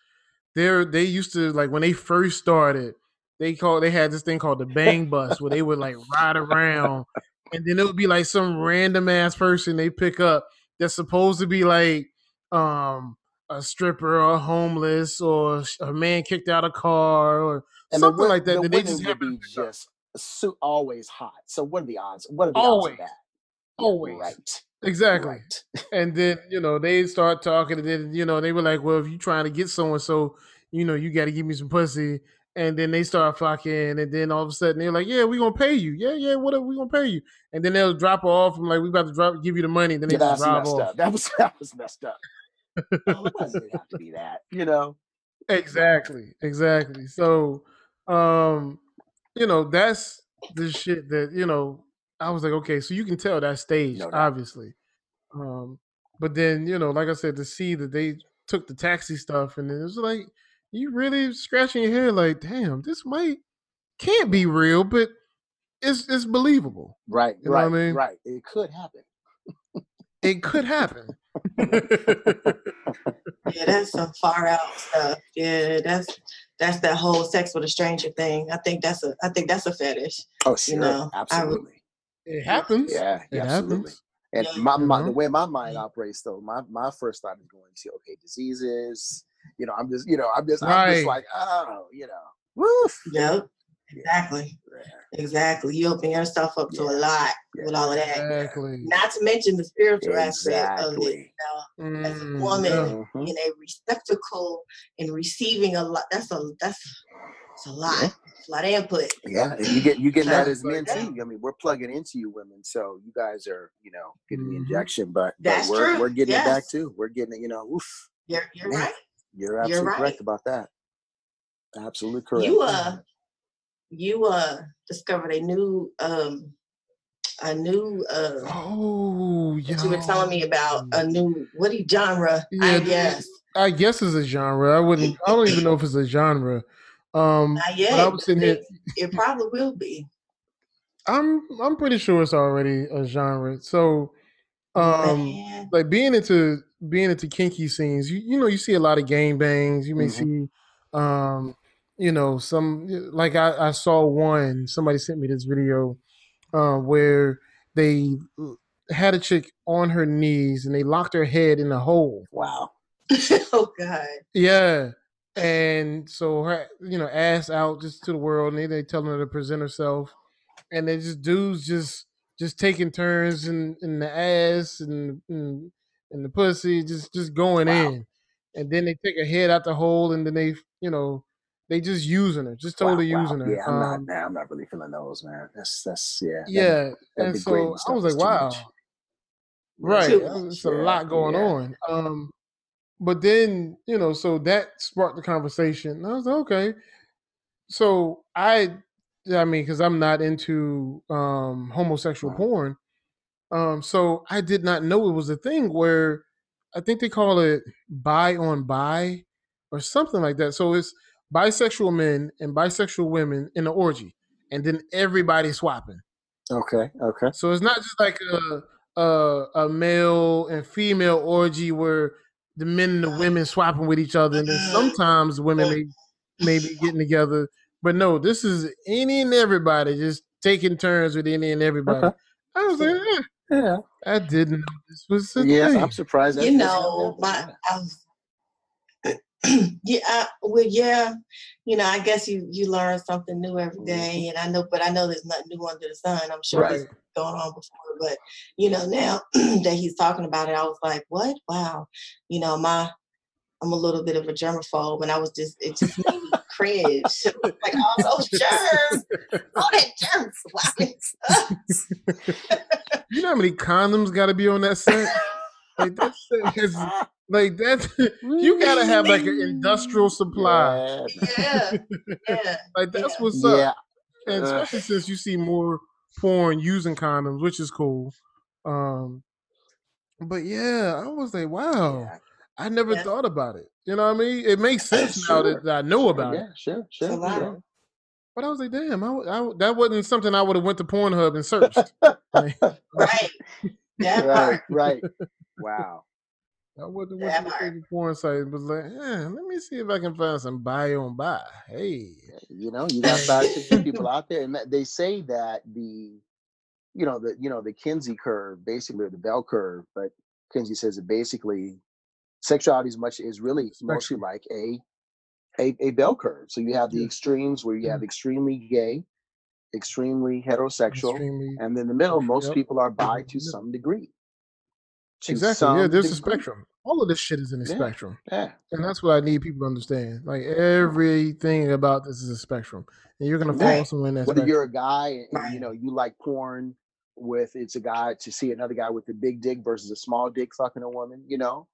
they're they used to like when they first started, they called. They had this thing called the Bang Bus where they would like ride around, and then it would be like some random ass person they pick up that's supposed to be like um a stripper or homeless or a man kicked out a car or And something like that. the they just happen be to pick up. just so, always hot. So what are the odds? What are the Always. odds of that? Always. Right. Exactly. Right. And then, you know, they start talking, and then, you know, they were like, well, if you're trying to get someone, so, you know, you got to give me some pussy. And then they start fucking, and then all of a sudden they're like, yeah, we going to pay you. Yeah, yeah, what are we going to pay you? And then they'll drop off and like, we about to drop, give you the money. And then they Yeah, just drive off. up. That was *laughs* that was messed up. Oh, it doesn't have to be that, you know. *laughs* Exactly. Exactly. So, um, you know, that's the shit that, you know, I was like, okay, so you can tell that stage, No obviously. Um, but then, you know, like I said, to see that they took the taxi stuff and it was like, you really scratching your head, like, damn, this might can't be real, but it's it's believable. Right, You know right, what I mean? right. It could happen. It could happen. *laughs* Yeah, that's some far out stuff. Yeah, that's that's that whole sex with a stranger thing. I think that's a I think that's a fetish. Oh, sure, know, I absolutely. it happens. Yeah, It absolutely. happens. And Yeah. my, You my the way my mind operates though, my my first thought is going to okay, diseases. You know, I'm just you know, I'm just I'm just like, oh, you know, woof. Yep. Exactly. Yeah, Exactly. You open yourself up to a lot yeah. with all of that. Exactly. Not to mention the spiritual aspect of it. Exactly. You know, as a Mm, woman yeah. Mhm. in a receptacle and receiving a lot. That's a that's it's a lot. Yeah. It's a lot of input. Yeah, and you get you get that as men too. I mean, we're plugging into you women, so you guys are, you know, getting the Mhm. injection, but, but we're true. we're getting it back too. We're getting it, you know, oof. You're you're right. You're You're absolutely right. correct about that. Absolutely correct. You uh you uh discovered a new um a new uh Oh, yeah. you were telling me about a new what do you genre Yeah, I guess. I guess it's a genre. I wouldn't. I don't even know if it's a genre. Um, Not yet. I was sitting here. It, it probably will be. I'm. I'm pretty sure it's already a genre. So, um, Man. like being into being into kinky scenes, you you know you see a lot of gang bangs. You may Mhm. see, um, you know some like I I saw one. Somebody sent me this video, uh, where they had a chick on her knees and they locked her head in a hole. Wow. *laughs* oh God. Yeah. And so her, you know, ass out just to the world, and they, they telling her to present herself, and they just dudes just just taking turns in, in the ass and, and and the pussy, just just going Wow. in, and then they take a head out the hole, and then they, you know, they just using her, just totally wow, using wow. her. Yeah, I'm not Um, man, I'm not really feeling those, man. That's that's yeah. yeah, that and so I was like, wow, right? It's a lot going yeah. on. Um, but then you know, so that sparked the conversation. And I was like, okay. So I, I mean, because I'm not into um homosexual porn, um, so I did not know it was a thing where I think they call it bi on bi or something like that. So it's bisexual men and bisexual women in an orgy, and then everybody swapping. Okay, okay. So it's not just like a a, a male and female orgy where the men and the women swapping with each other, and then *laughs* sometimes women may may be getting together. But no, this is any and everybody just taking turns with any and everybody. Okay. I was like, eh, Yeah. I didn't know this was a Yes, thing. I'm surprised that you that's know, not my. I was, *clears throat* yeah, I, well, yeah, you know, I guess you you learn something new every day, and I know, but I know there's nothing new under the sun. I'm sure Right. it's going on before, but you know, now *clears throat* that he's talking about it, I was like, what? Wow, you know, my I'm a little bit of a germaphobe, and I was just it just made me cringe, like all those germs, all that germ swapping stuff. You know how many condoms got to be on that set? Like that set has, like that. you gotta have like an industrial supply. Yeah, yeah, yeah. *laughs* Like that's Yeah. what's yeah. up. and especially since you see more porn using condoms, which is cool. Um, but yeah, I was like, wow, Yeah. I never Yeah. thought about it. You know what I mean? It makes sense Sure. now that, that I know about yeah, it. sure, sure. sure. But I was like, damn, I, w- I w- that wasn't something I would have went to Pornhub and searched. *laughs* Like, Right. That right, right. *laughs* Wow. I wasn't have went to the part. favorite porn site and was like, eh, let me see if I can find some bi on bi. Hey, You know, you got five, six people out there, and they say that the, you know, the you know the Kinsey curve, basically or the bell curve, but Kinsey says that basically sexuality is much is really mostly like a, a a bell curve. So you have the Yeah. extremes where you mm-hmm. have extremely gay, extremely heterosexual, extremely and in the middle, most Yep. people are bi mm-hmm. to middle. some degree. To exactly. Yeah, some there's a spectrum. All of this shit is in the Yeah. spectrum, Yeah, and that's what I need people to understand. Like everything about this is a spectrum, and you're gonna fall Right. somewhere in that whether spectrum. you're a guy and, you know you like porn with it's a guy to see another guy with a big dick versus a small dick fucking a woman you know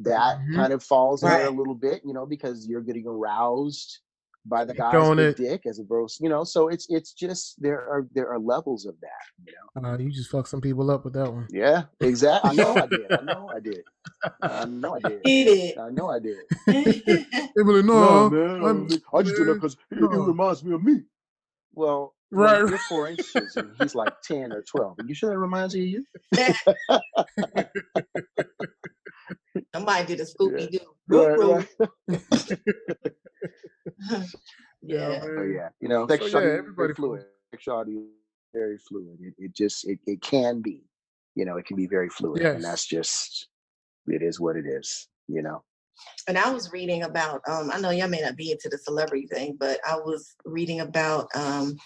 that Mhm. kind of falls in there a little bit you know because you're getting aroused by the You're guy's throwing big dick as opposed you know so it's it's just there are there are levels of that you know Uh, you just fucked some people up with that one. yeah exactly i *laughs* know i did i know i did i know i did He did. i know i did They be like, no, man I'm- i just did that man, because it, no." reminds me of me well Right. when you're four inches and *laughs* he's like 10 or 12 are you sure that reminds you of you *laughs* Somebody did a Scooby Doo. Right, right. *laughs* yeah. So yeah, you know, So, yeah, sexuality is everybody very fluid. Sexuality is very fluid. It, it just it, it can be, you know, it can be very fluid, Yes. and that's just it is what it is. You know, And I was reading about, um, I know y'all may not be into the celebrity thing, but I was reading about um,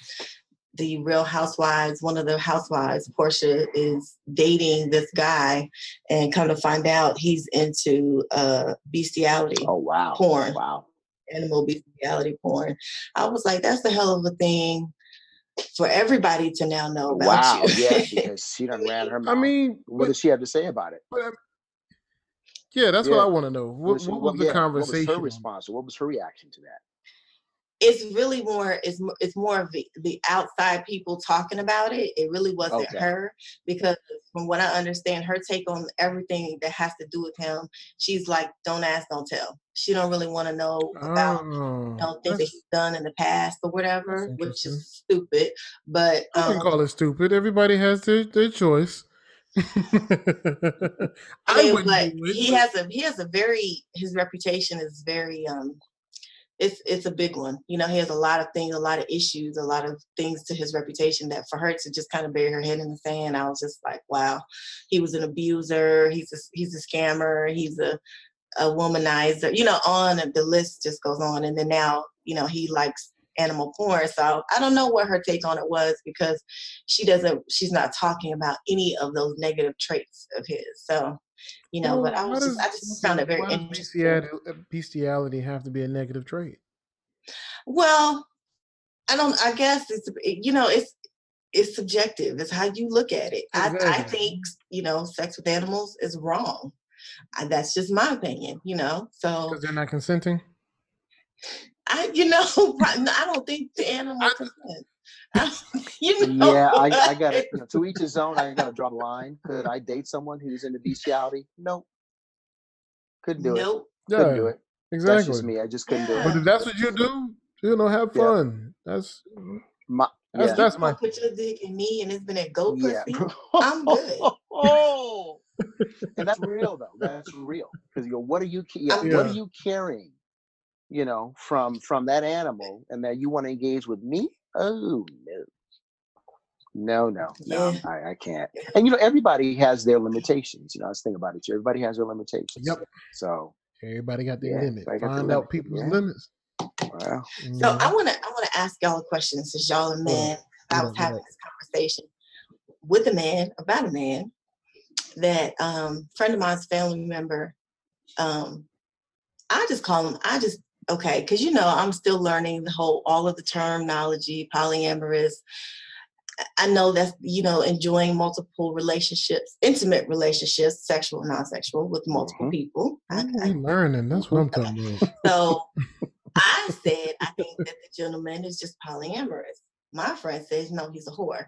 the Real Housewives. One of the housewives, Porsha, is dating this guy, and come to find out he's into uh, bestiality, oh wow, Porn. wow, animal bestiality porn. I was like, that's a hell of a thing for everybody to now know about wow, you. yeah, *laughs* because she done ran her mouth. I mean, what but- does she have to say about it? but, yeah, that's what I want to know. What, she- what was the yeah, conversation? What was her response? What was her reaction to that? It's really more it's it's more of the, the outside people talking about it it really wasn't Okay. her because from what i understand her take on everything that has to do with him she's like don't ask don't tell she don't really want to know about Oh, you know, things that he's done in the past or whatever which is stupid but I can um, call it stupid. Everybody has their, their choice. *laughs* I wouldn't but he has a he has a very his reputation is very um it's it's a big one. You know, he has a lot of things, a lot of issues, a lot of things to his reputation that for her to just kind of bury her head in the sand, I was just like, wow, he was an abuser, he's a he's a scammer, he's a a womanizer, you know, on the list just goes on. And then now, you know, he likes animal porn. So I don't know what her take on it was because she doesn't she's not talking about any of those negative traits of his. So, you know, but I was just I just found it very interesting. Bestiality, uh, bestiality have to be a negative trait? Well, I don't I guess it's you know, it's it's subjective. It's how you look at it. I, I think, you know, sex with animals is wrong. I, that's just my opinion, you know. So Because they're not consenting. I, you know, *laughs* I don't think the animal I- consent. *laughs* you know, Yeah, I, I *laughs* got to you know, to each his own. I got to draw the line. Could I date someone who's into bestiality? No, couldn't do it. Nope. Couldn't do it. Exactly. That's just me. I just couldn't do it. But if that's what you do, you know, have Yeah. fun. That's My, that's yeah. that's my put your dick in me and it's been a goat yeah. pussy. I'm good. oh, and that's real though. That's real because you go, what are you? ca- Yeah, What are you carrying? You know, from from that animal, and that you want to engage with me? Oh no. No, no, no, Yeah. I, I can't. And you know, everybody has their limitations. You know, I was thinking about it. Everybody has their limitations. Yep. So, everybody got their Yeah, limit. everybody got their Find limit, out people's yeah. limits. well, So. I wanna I wanna ask y'all a question since y'all are men. I Yeah, was having this conversation with a man about a man that um friend of mine's family member um I just call him I just okay because you know I'm still learning the whole all of the terminology polyamorous I- I know that's you know enjoying multiple relationships intimate relationships sexual and non-sexual with multiple Mhm. people I- Ooh, I we learning. That's what I'm talking about. so *laughs* I said, I think that the gentleman is just polyamorous. My friend says no, he's a whore.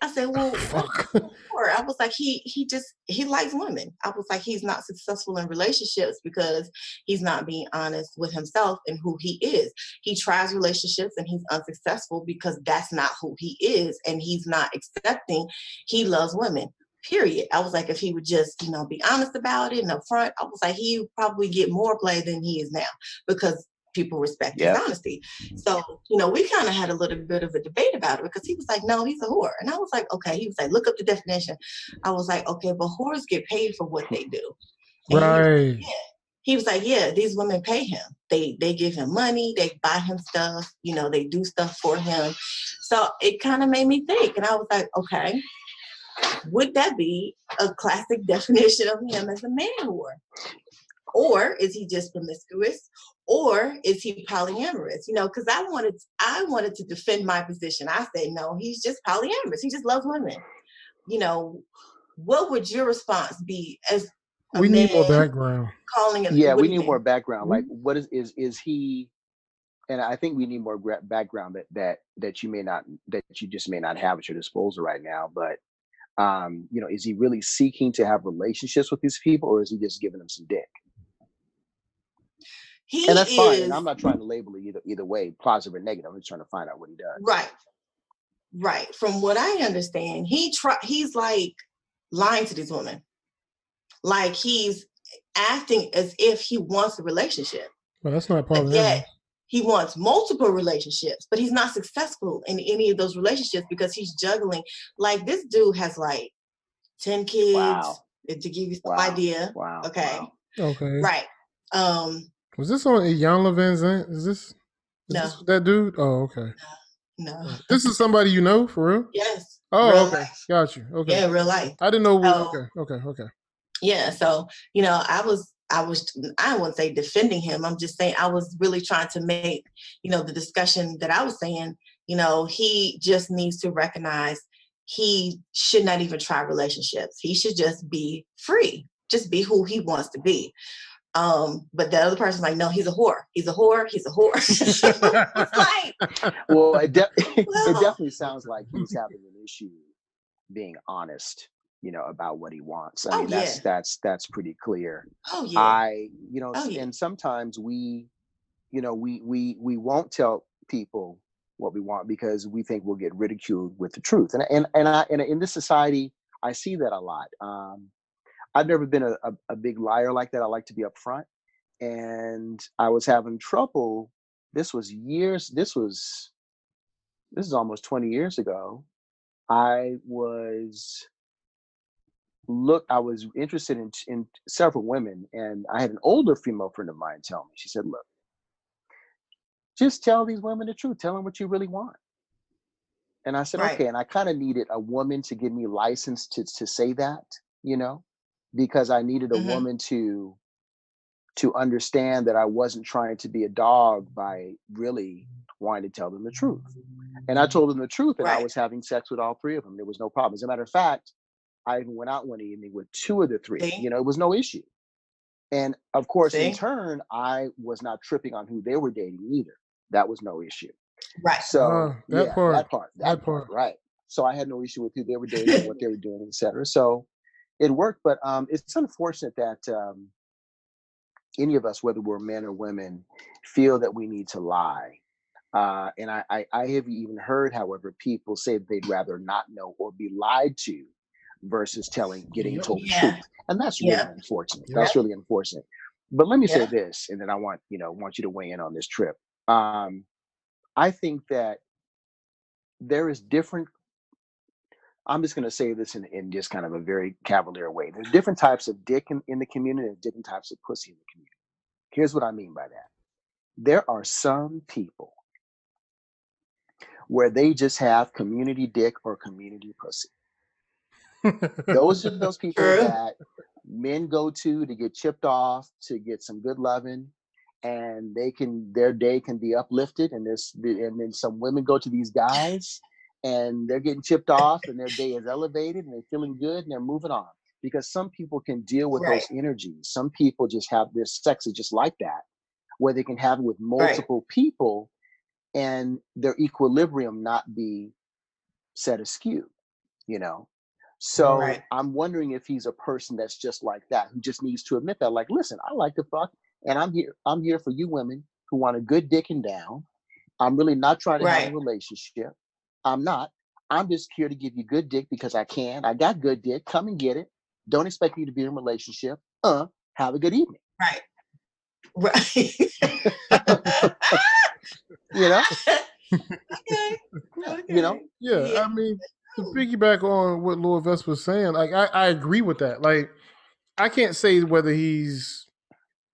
I said, *laughs* well, whore? I was like, he he just he likes women. I was like, he's not successful in relationships because he's not being honest with himself and who he is. He tries relationships and he's unsuccessful because that's not who he is, and he's not accepting he loves women. Period. I was like, if he would just, you know, be honest about it and upfront, I was like, he would probably get more play than he is now because people respect his honesty. So, you know, we kind of had a little bit of a debate about it because he was like, no, he's a whore. And I was like, okay. He was like, look up the definition. I was like, okay, but whores get paid for what they do. And right. He was, like, yeah. he was like, yeah, these women pay him. They they give him money, they buy him stuff, you know, they do stuff for him. So it kind of made me think. And I was like, okay, would that be a classic *laughs* definition of him as a man whore? Or is he just promiscuous? or is he polyamorous? You know because i wanted i wanted to defend my position. I said no he's just polyamorous. He just loves women. You know what would your response be as we need more background. calling it yeah we need more background. Like mm-hmm. what is is is he and i think we need more background that that that you may not that you just may not have at your disposal right now but um you know is he really seeking to have relationships with these people or is he just giving them some dick he and that's is, fine. And I'm not trying to label it either either way, positive or negative. I'm just trying to find out what he does. Right. Right. From what I understand, he try he's like lying to these women. Like he's acting as if he wants a relationship. Well, that's not part of that. he wants multiple relationships, but he's not successful in any of those relationships because he's juggling. Like this dude has like 10 kids wow. to give you some wow. idea. Wow. Okay. Wow. Okay. Right. Um was this on Iyanla Vanzant? Is this, is no. this that dude? Oh, okay. No. Uh, this is somebody you know for real? Yes. Oh, okay. Life. Got you. Okay. Yeah, real life. I didn't know. We, oh. okay. Okay. Okay. Yeah. So you know, I was I was I wouldn't say defending him. I'm just saying I was really trying to make, you know, the discussion that I was saying, you know, he just needs to recognize he should not even try relationships. He should just be free. Just be who he wants to be. Um, but the other person's like, no, he's a whore. He's a whore. He's a whore. *laughs* like, *laughs* well, it, de- *laughs* well, it definitely sounds like he's having an issue being honest, you know, about what he wants. I oh, mean, that's that's that's pretty clear. Oh yeah. I, you know, oh, yeah. and sometimes we, you know, we we we won't tell people what we want because we think we'll get ridiculed with the truth. And and and I and in this society, I see that a lot. Um, I've never been a, a, a big liar like that. I like to be upfront. And I was having trouble. This was years, this was, this is almost 20 years ago. I was look i was interested in in several women and i had an older female friend of mine tell me she said look just tell these women the truth tell them what you really want and i said Right. okay and i kind of needed a woman to give me license to to say that you know because I needed a Mhm. woman to to understand that I wasn't trying to be a dog by really wanting to tell them the truth. And I told them the truth, and I was having sex with all three of them. There was no problem. As a matter of fact, I even went out one evening with two of the three. See? You know, it was no issue. And of course, in turn, I was not tripping on who they were dating either. That was no issue. Right. So Ah, that yeah, part, that part, that, that part, part. right? So I had no issue with who they were dating, what they were doing, etc. So it worked, but um, it's unfortunate that um, any of us, whether we're men or women, feel that we need to lie. Uh, and I, I, I have even heard, however, people say that they'd rather not know or be lied to versus telling, getting told the truth. And that's really unfortunate. Yep. That's really unfortunate. But let me say this, and then I want you know want you to weigh in on this trip. Um, I think that there is different. I'm just going to say this in, in just kind of a very cavalier way. There's different types of dick in, in the community and different types of pussy in the community. Here's what I mean by that. There are some people where they just have community dick or community pussy. Those are those *laughs* people True. that men go to to get chipped off, to get some good loving, and they can their day can be uplifted. And this and then some women go to these guys and they're getting chipped off and their day is elevated and they're feeling good and they're moving on. Because some people can deal with Right. those energies. Some people just have their sex is just like that, where they can have it with multiple people and their equilibrium not be set askew, you know. So Right. I'm wondering if he's a person that's just like that, who just needs to admit that, like, listen, I like to fuck, and I'm here, I'm here for you women who want a good dick and down. I'm really not trying to have a relationship. I'm not. I'm just here to give you good dick because I can. I got good dick. Come and get it. Don't expect me to be in a relationship. Uh, have a good evening. Right. Right. *laughs* *laughs* You know? okay. *laughs* You know? Yeah, Yeah. I mean, to piggyback on what Lord Vest was saying, like I, I agree with that. Like, I can't say whether he's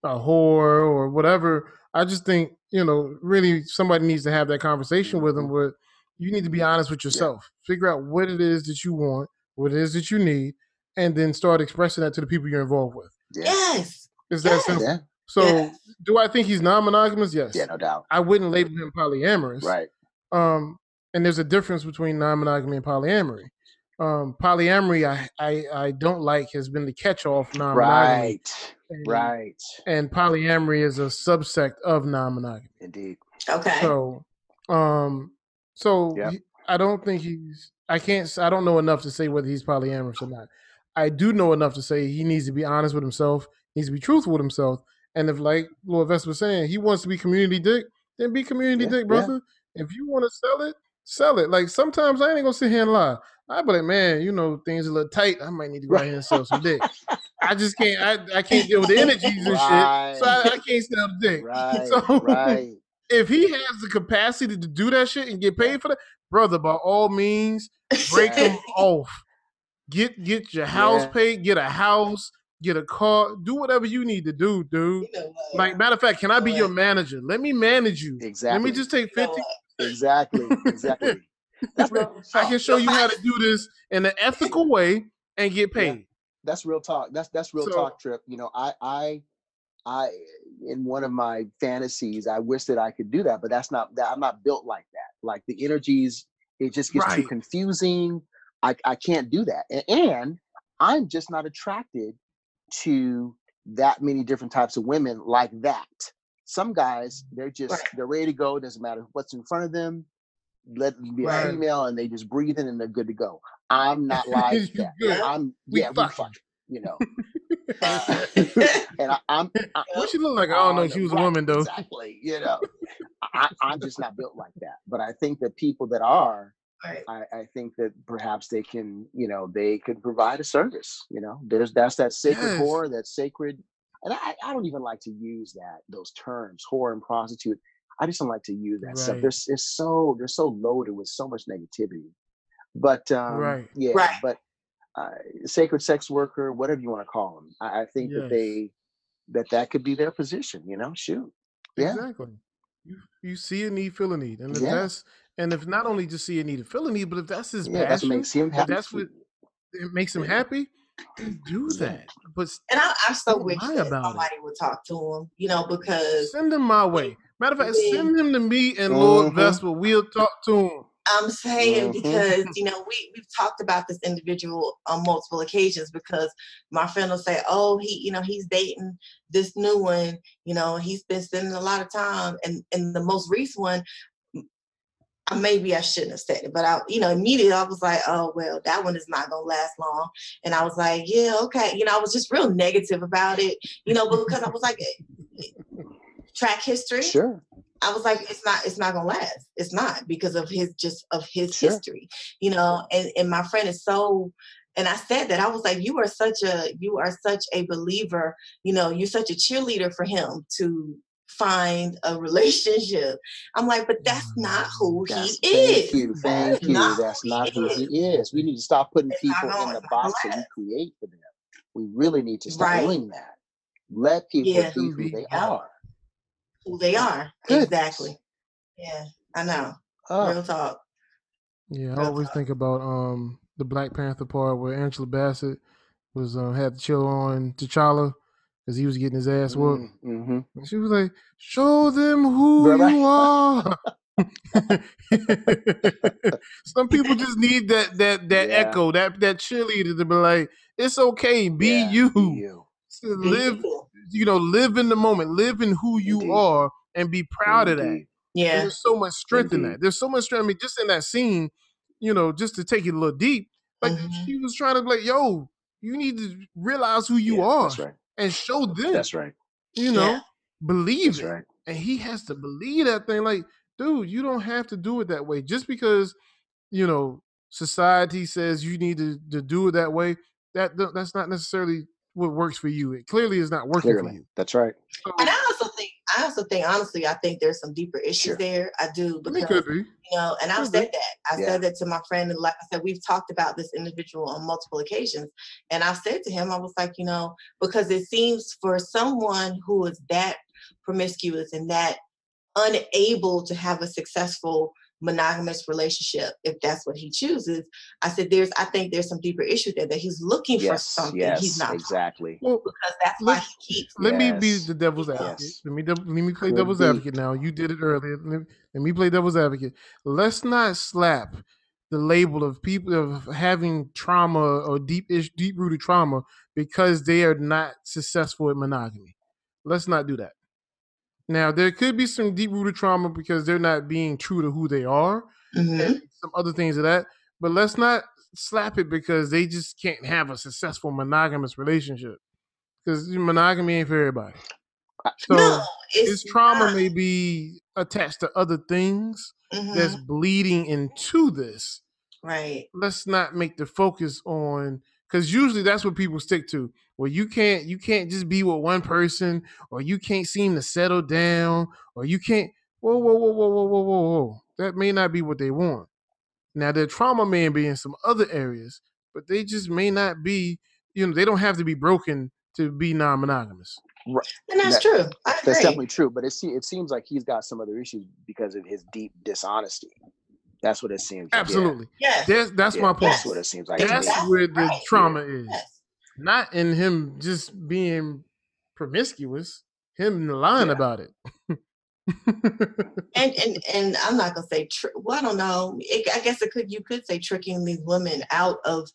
a whore or whatever. I just think you know, really, somebody needs to have that conversation with him. Where you need to be honest with yourself, figure out what it is that you want, what it is that you need, and then start expressing that to the people you're involved with. Yes. It's that Yes. simple. Yeah. So, Yes. do I think he's non-monogamous? Yes. Yeah, no doubt. I wouldn't label him polyamorous. Right. Um, and there's a difference between non-monogamy and polyamory. Um, polyamory, I, I I don't like has been the catch-all for non-monogamy, Right. and, Right. and polyamory is a subsect of non-monogamy. Indeed. Okay. So, um, so Yep. he- I don't think he's. I can't. I don't know enough to say whether he's polyamorous or not. I do know enough to say he needs to be honest with himself. He Needs to be truthful with himself. And if, like Lord Vest was saying, he wants to be community dick, then be community Yeah, dick, yeah. brother. If you want to sell it, sell it. Like sometimes I ain't gonna sit here and lie. I be like, man, you know, things a little tight. I might need to go out here and sell some dick. I just can't. I, I can't deal with the energies and shit, so I, I can't sell the dick. *laughs* Right. *laughs* So- right. If he has the capacity to do that shit and get paid for that, brother, by all means, break *laughs* him off. Get get your house Yeah. paid. Get a house. Get a car. Do whatever you need to do, dude. You know? Like matter of fact, can I be your manager? Let me manage you. Exactly. Let me just take You know fifty. *laughs* Exactly. Exactly. I can show you how to do this in an ethical *laughs* way and get Yeah. paid. That's real talk. That's that's real So- talk trip. You know, I I I in one of my fantasies, I wish that I could do that, but that's not that I'm not built like that. Like the energies, it just gets too confusing. I, I can't do that. A- And I'm just not attracted to that many different types of women like that. Some guys, they're just Right. they're ready to go. Doesn't matter what's in front of them. Let them be a female and they just breathe in and they're good to go. I'm not *laughs* like that. I'm We yeah, we fuck, you know. Uh, *laughs* and I, I'm I, What she look like? I don't know. She the was a woman though. Exactly, you know. I, I'm just not built like that. But I think that people that are, Right. I, I think that perhaps they can, you know, they could provide a service. You know, there's that's that sacred Yes. whore, that sacred, and I, I don't even like to use that those terms, whore and prostitute. I just don't like to use that stuff. Right. There's it's so they're so loaded with so much negativity. But um, Right. yeah, Right. but uh, sacred sex worker, whatever you want to call them, I, I think Yes. that they that that could be their position. You know, shoot, yeah, Exactly. You you see a need, feel a need, and if Yeah. that's and if not only just see a need, feel a need, but if that's his yeah, that's what makes him happy. that's what it makes him happy, do that. But And I, I so wish lie that about it. somebody would talk to him, you know, because send him my way. Matter of fact, send him to me and Lord Mhm. Vesper. We'll talk to him. I'm saying Mhm. because you know we we've talked about this individual on multiple occasions because my friend will say, "Oh, he you know he's dating this new one, you know he's been spending a lot of time," and and the most recent one, maybe I shouldn't have said it, but I you know immediately I was like, "Oh well, that one is not gonna last long," and I was like, "Yeah, okay," you know I was just real negative about it, you know, because I was like, eh, track history. Sure, I was like, it's not, it's not gonna last. It's not because of his just of his Sure. history, you know. And and my friend is so, and I said that I was like, you are such a, you are such a believer, you know, you're such a cheerleader for him to find a relationship. I'm like, but that's not mm, who that's, he is. thank you, thank That's you. not That's who not he who is. he is. We need to stop putting It's people in gonna- the it's not gonna box that we create for them. We really need to stop Right. doing that. Let people Yeah. be who mm-hmm. they Yeah. are. Who they are. Goodness. Exactly. Yeah, I know. Oh, Real talk. Yeah, I always talk. think about um the Black Panther part where Angela Bassett was um, had to chill on T'Challa because he was getting his ass whooped. mm-hmm. And she was like, "Show them who Right, you are." *laughs* *laughs* Some people just need that that that Yeah. echo, that that cheerleader to be like, "It's okay, be Yeah, you." be you. To live, you. know, live in the moment, live in who you Indeed. are, and be proud of that. Indeed. Yeah. There's so much strength in that. There's so much strength. I mean, just in that scene, you know, just to take it a little deep, like Mhm. she was trying to be like, yo, you need to realize who you Yeah, are That's right. and show them. That's right. You know, Yeah. believe That's it. right. And he has to believe that thing. Like, dude, you don't have to do it that way. Just because, you know, society says you need to, to do it that way, that that's not necessarily what works for you. It clearly is not working for you. That's right. So, And I also think, I also think, honestly, I think there's some deeper issues Sure. there. I do I mean, because could be. you know, and I've said that. I Yeah. said that to my friend, and like I said, we've talked about this individual on multiple occasions. And I said to him, I was like, you know, because it seems for someone who is that promiscuous and that unable to have a successful monogamous relationship, if that's what he chooses, I said, there's, I think there's some deeper issue there that he's looking for something Yes. he's not Exactly. Well, because that's why Let's- he keeps. let me be the devil's Yes. advocate. Let me let me play Could devil's be. advocate now. You did it earlier. Let, let me play devil's advocate. Let's not slap the label of people of having trauma or deep ish deep rooted trauma because they are not successful at monogamy. Let's not do that. Now there could be some deep rooted trauma because they're not being true to who they are Mhm. and some other things of that. But let's not slap it because they just can't have a successful monogamous relationship. Because monogamy ain't for everybody. So no, it's his trauma not. may be attached to other things that's Mhm. bleeding into this. right. Let's not make the focus on because usually that's what people stick to. Well, you can't you can't just be with one person, or you can't seem to settle down, or you can't. Whoa, whoa, whoa, whoa, whoa, whoa, whoa, whoa. That may not be what they want. Now their trauma may be in some other areas, but they just may not be. You know, they don't have to be broken to be non-monogamous. And that's That- true. I That's definitely true. But it, se- it seems like he's got some other issues because of his deep dishonesty. That's what it seems. like. Yeah. Absolutely. Yes. That's that's Yeah, my point. That's what it seems like. to That's where the right. trauma is. Yes. Not in him just being promiscuous, him lying Yeah. about it. And *laughs* and and I'm not gonna say. Tr- well, I don't know. It, I guess it could. You could say tricking these women out of.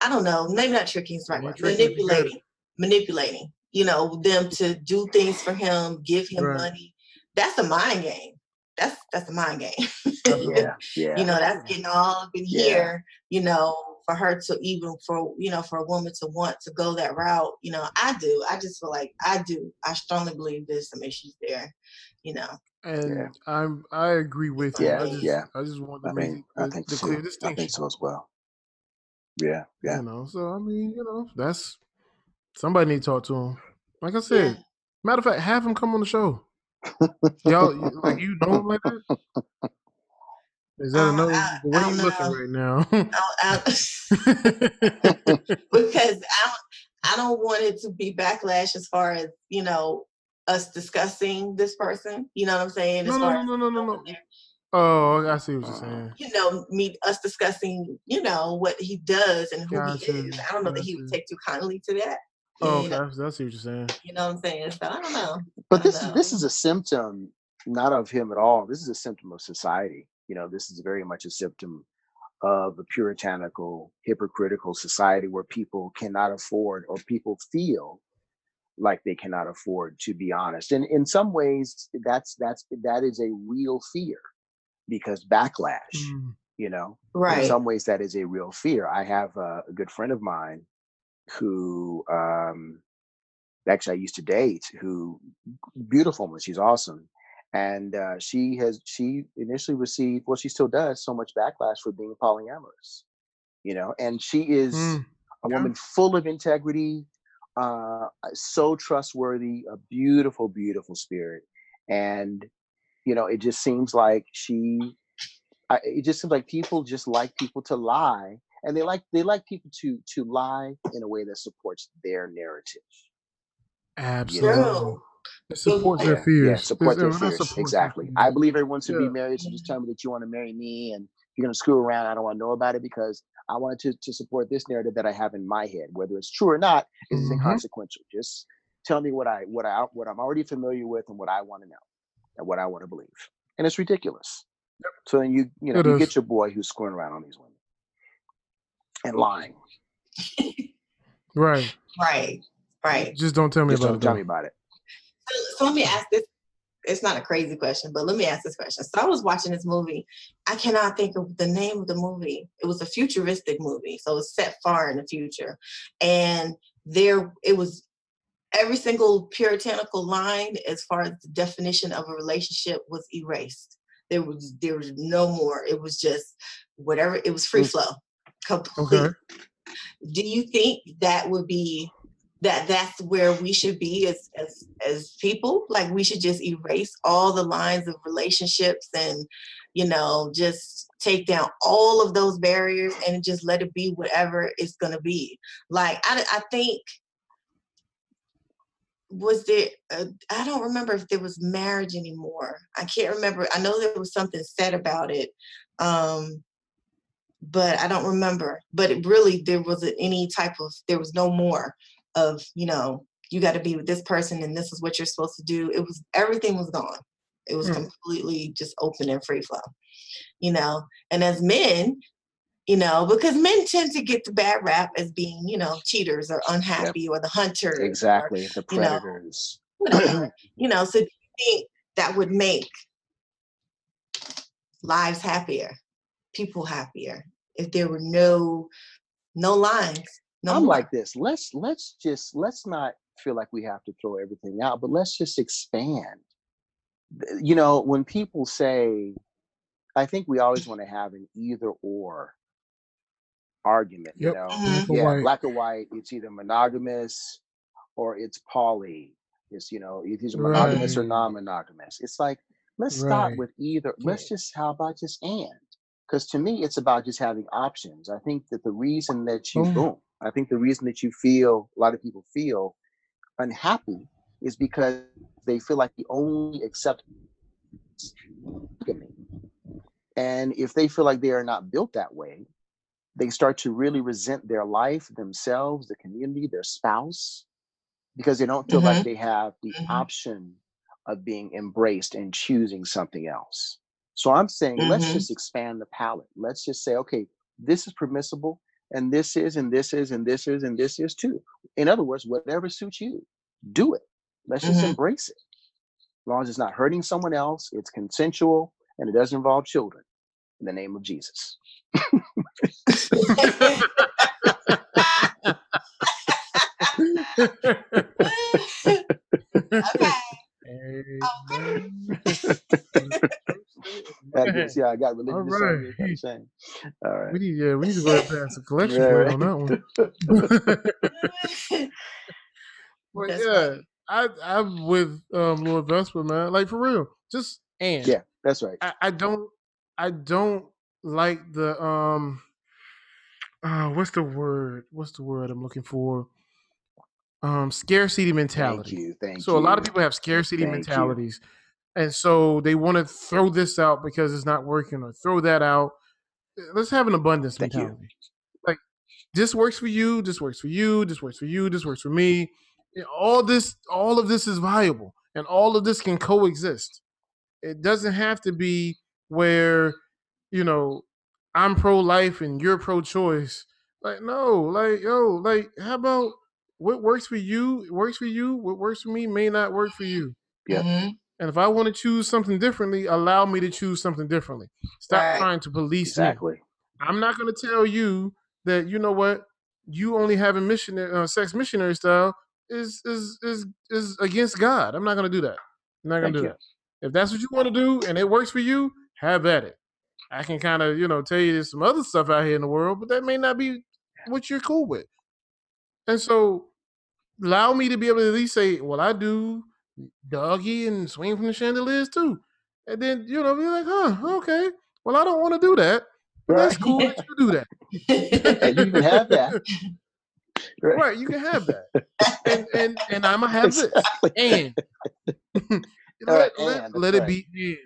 I don't know. Maybe not tricking is right tricking would be good. Manipulating. Manipulating. You know them to do things for him, give him Right. money. That's a mind game. That's that's a mind game. Oh, yeah. *laughs* Yeah. you know that's getting all up in Yeah. here you know for her to even for you know for a woman to want to go that route you know i do i just feel like i do i strongly believe there's some issues there you know and Yeah. I'm I agree with you. Yeah, I just yeah. I just want to I make the, I think the so. clear I think so as well. Yeah. Yeah. You know, so I mean, you know, that's somebody need to talk to him. Like I said, matter of fact, have him come on the show. Y'all, *laughs* like you know him like that? Is that Um, a no? I- The way I you looking right now. I, I, *laughs* *laughs* because I don't, I don't want it to be backlash as far as you know us discussing this person. You know what I'm saying? no, no, no, no, no, no, there. Oh, I see what you're Uh, saying. You know, me us discussing, you know, what he does and who Gotcha, he is. I don't know that he would take too kindly to that. Oh, you okay, know, I I see what you're saying. you know what I'm saying? So I don't know. But this don't is this know. is a symptom not of him at all. This is a symptom of society. You know, this is very much a symptom of a puritanical, hypocritical society where people cannot afford or people feel like they cannot afford to be honest. And in some ways, that's that's that is a real fear because backlash. Mm, You know, right. in some ways that is a real fear i have a, a good friend of mine who um actually i used to date who beautiful woman she's awesome and uh, she has she initially received well she still does so much backlash for being polyamorous you know and she is mm, a yeah. woman full of integrity uh so trustworthy a beautiful beautiful spirit and you know it just seems like she I, it just seems like people just like people to lie and they like they like people to to lie in a way that supports their narrative Absolutely. True. It supports their fears. yeah support their It- it fears supports exactly fears. i believe everyone should Yeah. be married so just tell me that you want to marry me and you're going to screw around i don't want to know about it because i wanted to, to support this narrative that i have in my head whether it's true or not is Mhm. inconsequential just tell me what i what i what i'm already familiar with and what i want to know and what i want to believe and it's ridiculous so then you you know It you is. get your boy who's screwing around on these women and lying *laughs* Right. Right. Right. Just don't tell me just about don't it. tell me about it So, so let me ask this. it's not a crazy question, but let me ask this question. So I was watching this movie. I cannot think of the name of the movie. It was a futuristic movie, so it's set far in the future, and there it was every single puritanical line as far as the definition of a relationship was erased. There was there was no more. It was just whatever. It was free Mm. flow, complete. Okay. Do you think that would be that that's where we should be as as as people? Like we should just erase all the lines of relationships and you know just take down all of those barriers and just let it be whatever it's gonna be. Like I I think was there uh, i don't remember if there was marriage anymore i can't remember i know there was something said about it um but i don't remember but it really there wasn't any type of there was no more of you know you got to be with this person and this is what you're supposed to do it was everything was gone it was Hmm. completely just open and free flow you know and as men you know because men tend to get the bad rap as being you know cheaters or unhappy or the hunters or Exactly. The you know, predators. *clears throat* you know, so do you think that would make lives happier, people happier, if there were no no lines? No I'm more? like this. Let's let's just let's not feel like we have to throw everything out, but let's just expand. You know, when people say, I think we always want to have an either or argument. Yep. You know, Mhm. Black or yeah, white. black or white. It's either monogamous or it's poly. It's you know, it's either monogamous or non-monogamous. It's like let's stop Right. with either. Let's just how about just and? Because to me, it's about just having options. I think that the reason that you Boom. boom, I think the reason that you feel a lot of people feel unhappy is because they feel like the only accept monogamy. And if they feel like they are not built that way, they start to really resent their life, themselves, the community, their spouse, because they don't feel like they have the Mhm. option of being embraced and choosing something else. So I'm saying let's Mhm. just expand the palette. Let's just say, okay, this is permissible, and this is, and this is, and this is, and this is too. In other words, whatever suits you, do it. Let's just Mhm. embrace it. As long as it's not hurting someone else, it's consensual, and it doesn't involve children. In the name of Jesus. *laughs* *laughs* okay. Amen. *laughs* *laughs* I guess, yeah, I got religion All on here, right. kinda saying. All right. we need, yeah, we need to go ahead and pass a *laughs* collection Yeah, right. on that one. *laughs* But That's yeah, funny. I I'm with um Lord Vesper, man. Like for real. Just and Yeah, that's right. I, I don't I don't like the um uh what's the word? What's the word I'm looking for? Um scarcity mentality. Thank mentality. you. Thank So you. a lot of people have scarcity Thank you. And so they want to throw this out because it's not working or throw that out. Let's have an abundance Thank you. mentality. Like this works for you, this works for you, this works for you, this works for me. All this all of this is viable and all of this can coexist. It doesn't have to be where, you know, I'm pro life and you're pro choice. Like, no, like, yo, like, how about what works for you works for you? What works for me may not work for you. Yep. Mhm. And if I want to choose something differently, allow me to choose something differently. Stop Right. trying to police me. Exactly. I'm not going to tell you that you know what you only having missionary uh, sex missionary style is is is is against God. I'm not going to do that. I'm not going to do you. that. If that's what you want to do and it works for you, have at it. I can kind of you know tell you there's some other stuff out here in the world, but that may not be what you're cool with. And so allow me to be able to at least say, well, I do doggy and swing from the chandeliers too. And then, you know, be like, huh, okay. Well, I don't want to do that. But that's cool that you do that. *laughs* and you can have that. Right. Right, you can have that. And and and I'ma *laughs* have this. And *laughs* let, right, let, let it be and.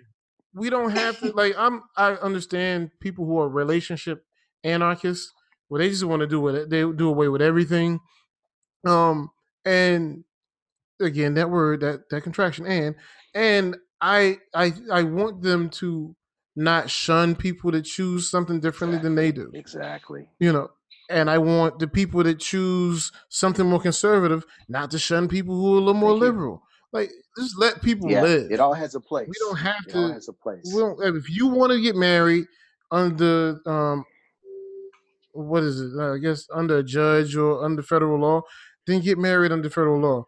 We don't have to like I'm I understand people who are relationship anarchists where they just want to do it they do away with everything. Um and again that word that that contraction and and I I I want them to not shun people that choose something differently than they do. Exactly. You know, and I want the people that choose something more conservative not to shun people who are a little more Thank you. liberal. Like, just let people Yeah, live. it all has a place. we don't have It all to. has a place. We don't, if you want to get married under um, what is it? I guess under a judge or under federal law, then get married under federal law.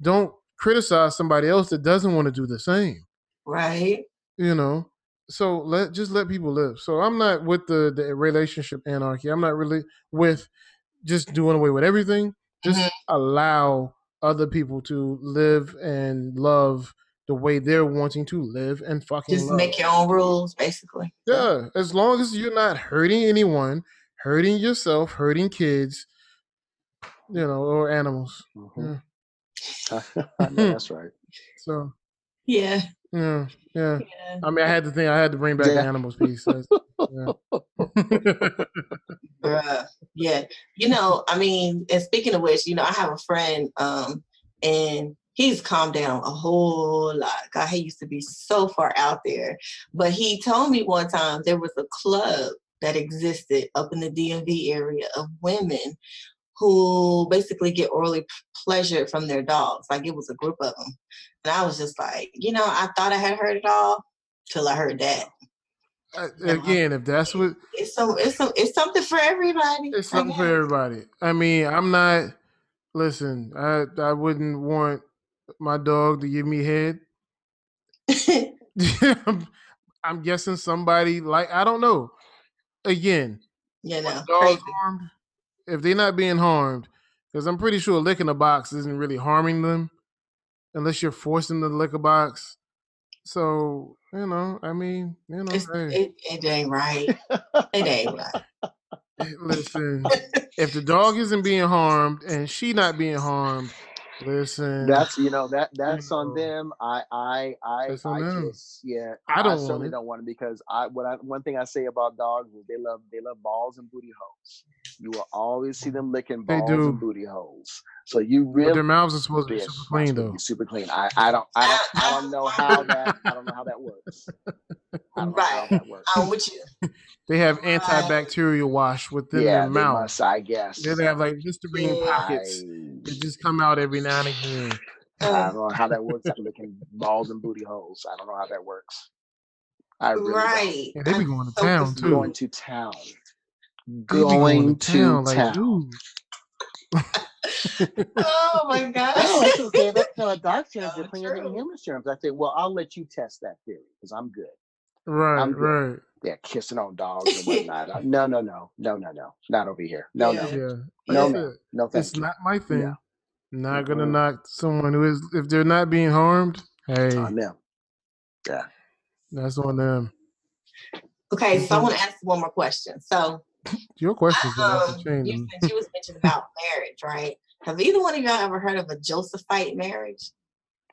Don't criticize somebody else that doesn't want to do the same. Right. You know. So let just let people live. So I'm not with the the relationship anarchy. I'm not really with just doing away with everything. Just Mhm. allow other people to live and love the way they're wanting to live and fucking Just love. make your own rules, basically. Yeah, as long as you're not hurting anyone, hurting yourself, hurting kids, you know, or animals. Mhm. *laughs* I know that's *laughs* right. So Yeah. yeah, yeah. Yeah. I mean, I had to think. I had to bring back the animals piece. That's- yeah. *laughs* Yeah. You know, I mean, and speaking of which, you know, I have a friend, um, and he's calmed down a whole lot. God, he used to be so far out there. But he told me one time there was a club that existed up in the DMV area of women who basically get orally pleasure from their dogs. Like it was a group of them. And I was just like, you know, I thought I had heard it all till I heard that. Uh, Again, if that's what It's so it's some it's something for everybody. it's something for everybody. I mean, I'm not. Listen, I I wouldn't want my dog to give me head. I'm, *laughs* *laughs* I'm guessing somebody like I don't know. Again, when know, dogs crazy. Harmed, if they're not being harmed, because I'm pretty sure licking a box isn't really harming them, unless you're forcing them to lick a box. So you know, I mean, you know, hey, it, it ain't right. It ain't right. *laughs* listen, if the dog isn't being harmed and she not being harmed, listen, That's you know that that's on them. I I I I them. just yeah. I don't want certainly it. don't want it because I what I one thing I say about dogs is they love they love balls and booty holes. You will always see them licking They balls do. and booty holes. So you but really their mouths are supposed to be super clean though. be Super clean. I, I don't I don't I don't know how that I don't know how that works. I don't know how Right. that works. I'm with you. They have Right. antibacterial wash within yeah, their they mouth. must, I guess. Then they have like Listerine Yeah. pockets that just come out every now and again. I, I don't know how that works. I'm licking balls and booty holes. I don't know how that works. I really right. Yeah, they be going to so town, confused. too. Going to town. They be Going to town. like. Oh my *laughs* gosh. that's okay. That's *laughs* no, a dog serum So is cleaner than true. human serums. I say, well, I'll let you test that theory because I'm good. Right, I'm good. right. Yeah, kissing on dogs and *laughs* whatnot. Uh, no, no, no, no, no, no, not over here. No, Yeah. no, Yeah. no, Like no, no. Thank it's you. not my thing. No. Not gonna knock someone who is if they're not being harmed. Hey, on them. Yeah. that's on them. Okay, so I Mhm. want to ask one more question. So, Your question's been um, the chain. you, you was mentioning about marriage, right? Have either one of y'all ever heard of a Josephite marriage?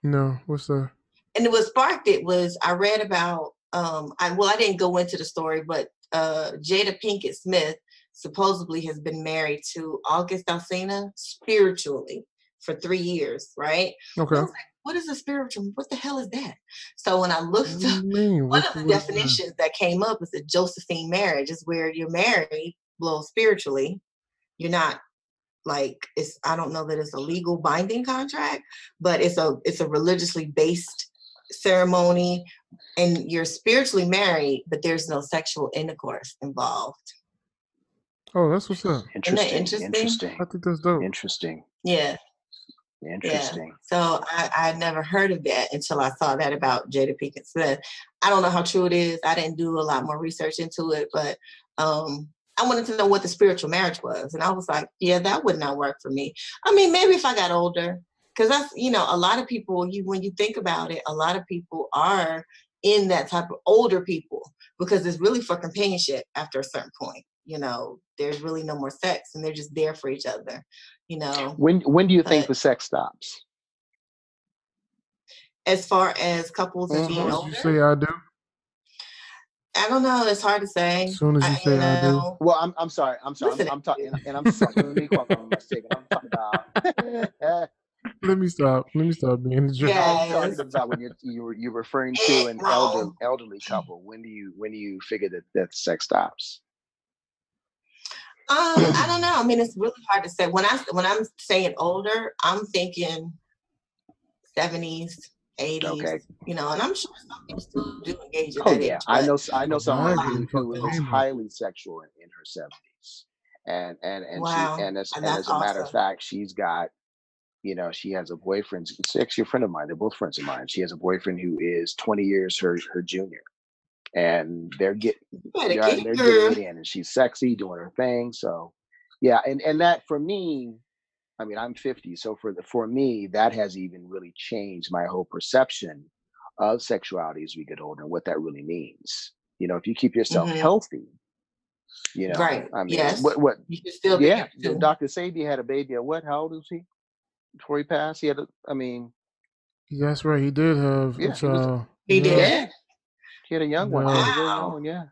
No, what's that? and what sparked it was I read about um I well I didn't go into the story, but uh Jada Pinkett Smith supposedly has been married to August Alsina spiritually for three years, right? Okay. was like, what is a spiritual? What the hell is that? So when I looked up mean? one What's of the what is that? definitions that came up is a Josephite marriage is where you're married, well, spiritually. You're not like it's I don't know that it's a legal binding contract, but it's a it's a religiously based ceremony and you're spiritually married, but there's no sexual intercourse involved. Oh, that's what's up. Interesting. interesting? Interesting. I think that's dope. Interesting. Yeah. Interesting. So I, I never heard of that until I saw that about Jada Pinkett Smith. I don't know how true it is. I didn't do a lot more research into it, but um, I wanted to know what the spiritual marriage was. And I was like, yeah, that would not work for me. I mean, maybe if I got older, because that's, you know, a lot of people, you when you think about it, a lot of people are in that type of older people because it's really for companionship after a certain point. You know, there's really no more sex and they're just there for each other, you know. When when do you think the sex stops? as far as couples and Mhm. being older. you say I do. I don't know. It's hard to say. As soon as you I, say I do. Well, I'm I'm sorry. I'm sorry. Listen I'm, I'm talking, and, and I'm sorry. Let me quick on a. I'm talking about. *laughs* Let me stop. Let me stop being the jerk. Yeah. I'm talking about when you're you were you're referring to an elder elderly couple. When do you when do you figure that that sex stops? Um, I don't know. I mean, it's really hard to say. When I when I'm saying older, I'm thinking seventies, eighties. Okay. You know, and I'm sure some people still do engage in Oh that yeah, age. I know. I know someone Right. who, who was Right. highly sexual in, in her seventies, and and and Wow. she and as, And and as a matter of fact, she's got, you know, she has a boyfriend. It's actually a friend of mine. They're both friends of mine. She has a boyfriend who is twenty years her her junior, and they're getting You better yeah, get they're it, getting it in, and she's sexy, doing her thing. So, yeah, and and that for me, I mean, I'm 50, so for the for me, that has even really changed my whole perception of sexuality as we get older and what that really means. You know, if you keep yourself Mhm. healthy, you know, Right, I mean, yes. what what? You should still be Yeah, able. Dr. Sebi had a baby at what? How old was he before he passed? He had, a, I mean, That's right. He did have Yeah, a he was- child. He Yeah. did. Yeah. he had a young one. He had a young one, yeah.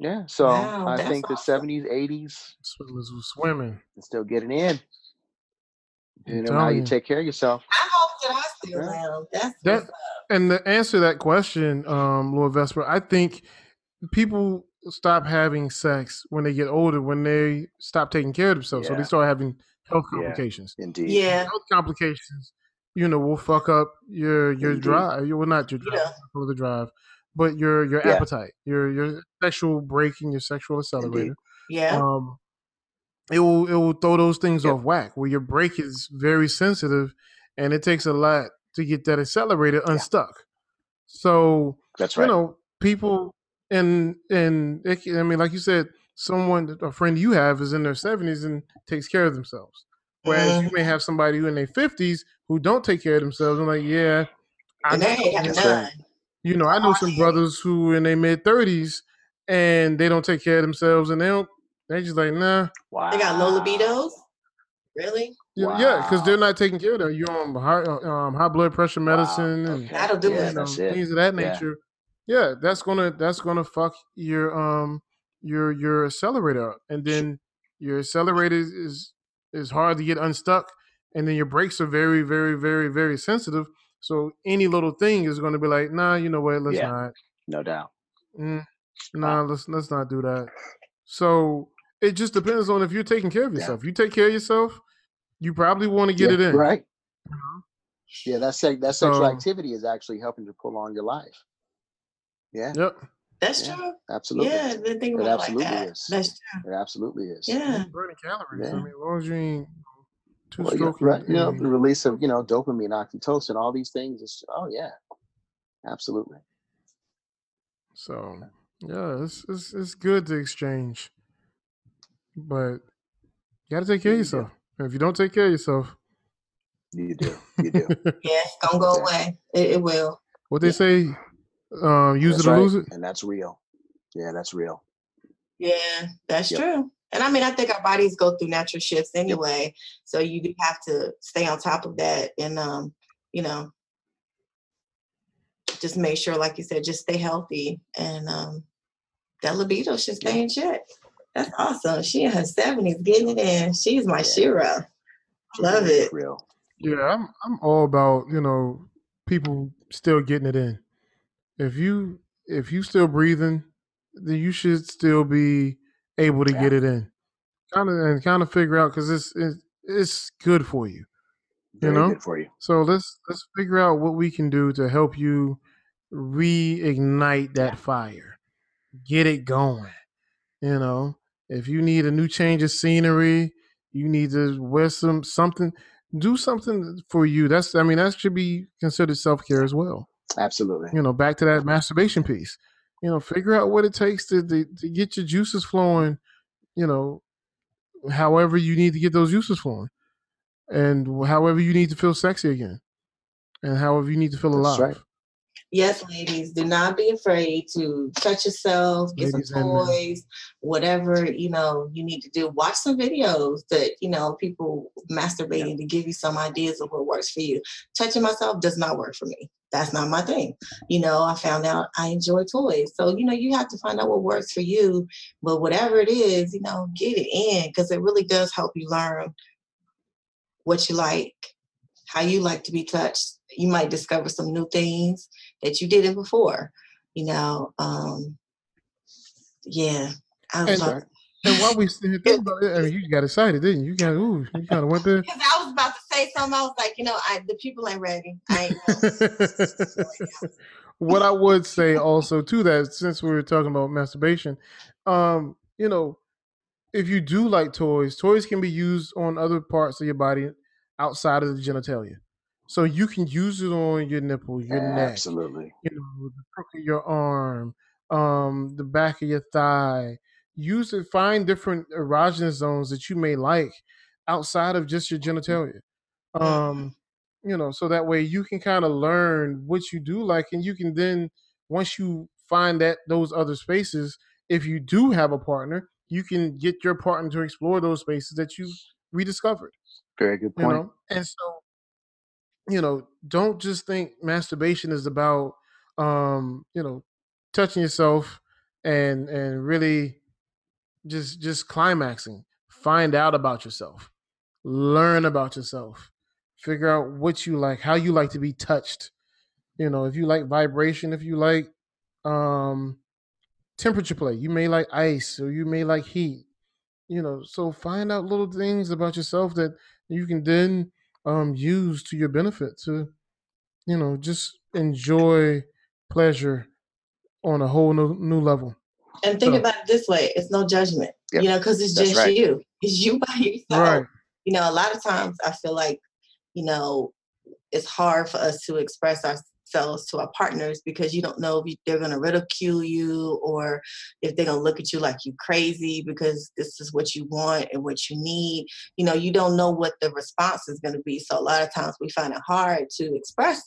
Yeah, so Wow, I that's think the 70s, 80s, Swimmers were swimming. and still getting in. I'm You know how you you. take care of yourself. I hope that I still Yeah. am. That's That- what's up. And to that question, um, Lord Vesper, I think people stop having sex when they get older, when they stop taking care of themselves. So they start having health Yeah. complications. Indeed. Yeah. Health complications, you know, will fuck up your your Indeed. drive. Well, not your drive, Yeah. for the drive, but your your Yeah. appetite, your your sexual braking, your sexual accelerator. Yeah. um, it will it will throw those things Yep. off whack. Where your brake is very sensitive, and it takes a lot to get that accelerator unstuck. So That's right. you know, people and and it, I mean, like you said, someone a friend you have is in their seventies and takes care of themselves. Whereas you may have somebody who in their fifties who don't take care of themselves. and like, yeah, I And they ain't have none. You know, I know some brothers who in their mid thirties and they don't take care of themselves and they don't. They just like nah. Wow. They got low libidos. Really? Yeah, yeah, because they're not taking care of them. You're on high, um, high blood pressure Wow. medicine and Okay. That'll do yeah, it. you know, things of that nature. Yeah. that's gonna that's gonna fuck your um your your accelerator up, and then your accelerator is is, is hard to get unstuck, and then your brakes are very very very very sensitive. So any little thing is going to be like, nah, you know what? Let's Yeah. not. No doubt. Mm, nah, let's let's not do that. So it just depends on if you're taking care of Yeah. yourself. You take care of yourself, you probably want to get Yeah, it in. Right. Yeah, that sex, that sexual So- activity is actually helping to prolong your life. Yeah, Yep. That's Yeah. true. absolutely. Yeah, I didn't think It about it like absolutely that. is. That's true. It absolutely is. Yeah. You're burning calories. I mean, as long as you ain't two Well, yeah, right. You know, the release of you know dopamine, oxytocin, all these things. Is, oh yeah, absolutely. So yeah, it's, it's it's good to exchange, but you got to take care Yeah, of yourself. And if you don't take care of yourself, You do. You do. *laughs* Yeah, it's gonna go away. It, it will. what they say, um, use That's it or right. lose it. And that's real. Yeah, that's real. Yeah, that's Yep. true. And I mean, I think our bodies go through natural shifts anyway. So you do have to stay on top of that and, um, you know, just make sure, like you said, just stay healthy and um, that libido should stay in check. That's awesome. She in her 70s getting it in. She's my. Shira. Love it. Real. Yeah, I'm I'm all about you know people still getting it in. If you if you still breathing, then you should still be able to Yeah. get it in. Kind of and kind of figure out because it's, it's it's good for you. Very know? good for you. So let's let's figure out what we can do to help you reignite that fire. Get it going. You know, if you need a new change of scenery, you need to wear some something, do something for you. That's I mean, that should be considered self-care as well. Absolutely. You know, back to that masturbation piece. You know, figure out what it takes to to, to get your juices flowing, you know, however you need to get those juices flowing. And however you need to feel sexy again. And however you need to feel That's alive. right. Yes, ladies, do not be afraid to touch yourself, get Ladies some toys, whatever you know you need to do. Watch some videos that you know people masturbating to give you some ideas of what works for you. Touching myself does not work for me. That's not my thing. You know, I found out I enjoy toys. So, you know, you have to find out what works for you. But whatever it is, you know, get it in because it really does help you learn what you like, how you like to be touched. You might discover some new things that you didn't before. You know, um, yeah. I was And- about, And while we *laughs* about it, I mean, you got excited, didn't you? You got ooh, you kind of went there. *laughs* because I was about to say something, I was like, you know, I the people ain't ready. I ain't *laughs* what I would say also to that, since we were talking about masturbation, um, you know, if you do like toys, toys can be used on other parts of your body outside of the genitalia. So you can use it on your nipple, your neck, Absolutely. you know, the crook of your arm, um, the back of your thigh. Use it. Find different erogenous zones that you may like outside of just your genitalia. Um, you know, so that way you can kind of learn what you do like, and you can then once you find that those other spaces, if you do have a partner, you can get your partner to explore those spaces that you rediscovered. Very good You point. know, and so you know, don't just think masturbation is about um, you know, touching yourself and and really just just climaxing. Find out about yourself. Learn about yourself. Figure out what you like, how you like to be touched. You know, if you like vibration, if you like um temperature play, you may like ice or you may like heat. You know, so find out little things about yourself that you can then um use to your benefit to you know, just enjoy pleasure on a whole new, new level. And think So- about it this way: it's no judgment, Yep, you know, because it's that's just right. you. *laughs* It's you by yourself. Right. You know, a lot of times I feel like, you know, it's hard for us to express ourselves to our partners because you don't know if they're going to ridicule you or if they're going to look at you like you're crazy because this is what you want and what you need. You know, you don't know what the response is going to be. So a lot of times we find it hard to express,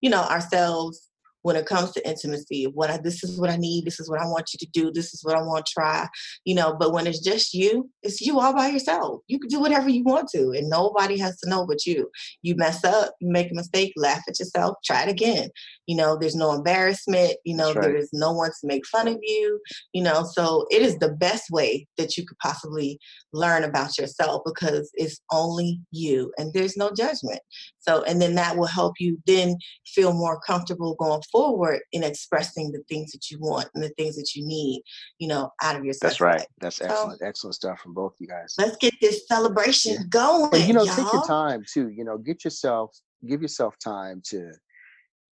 you know, ourselves when it comes to intimacy what I, this is what i need this is what i want you to do this is what i want to try you know but when it's just you it's you all by yourself. You can do whatever you want to and nobody has to know but you. You mess up you make a mistake laugh at yourself try it again. You know there's no embarrassment you know right. there's no one to make fun of you you know so it is the best way that you could possibly learn about yourself because it's only you and there's no judgment so and then that will help you then feel more comfortable going forward in expressing the things that you want and the things that you need you know out of your That's right. That's So- excellent. Excellent stuff from both you guys. let's get this celebration Yeah. going and you know y'all. take your time too you know get yourself give yourself time to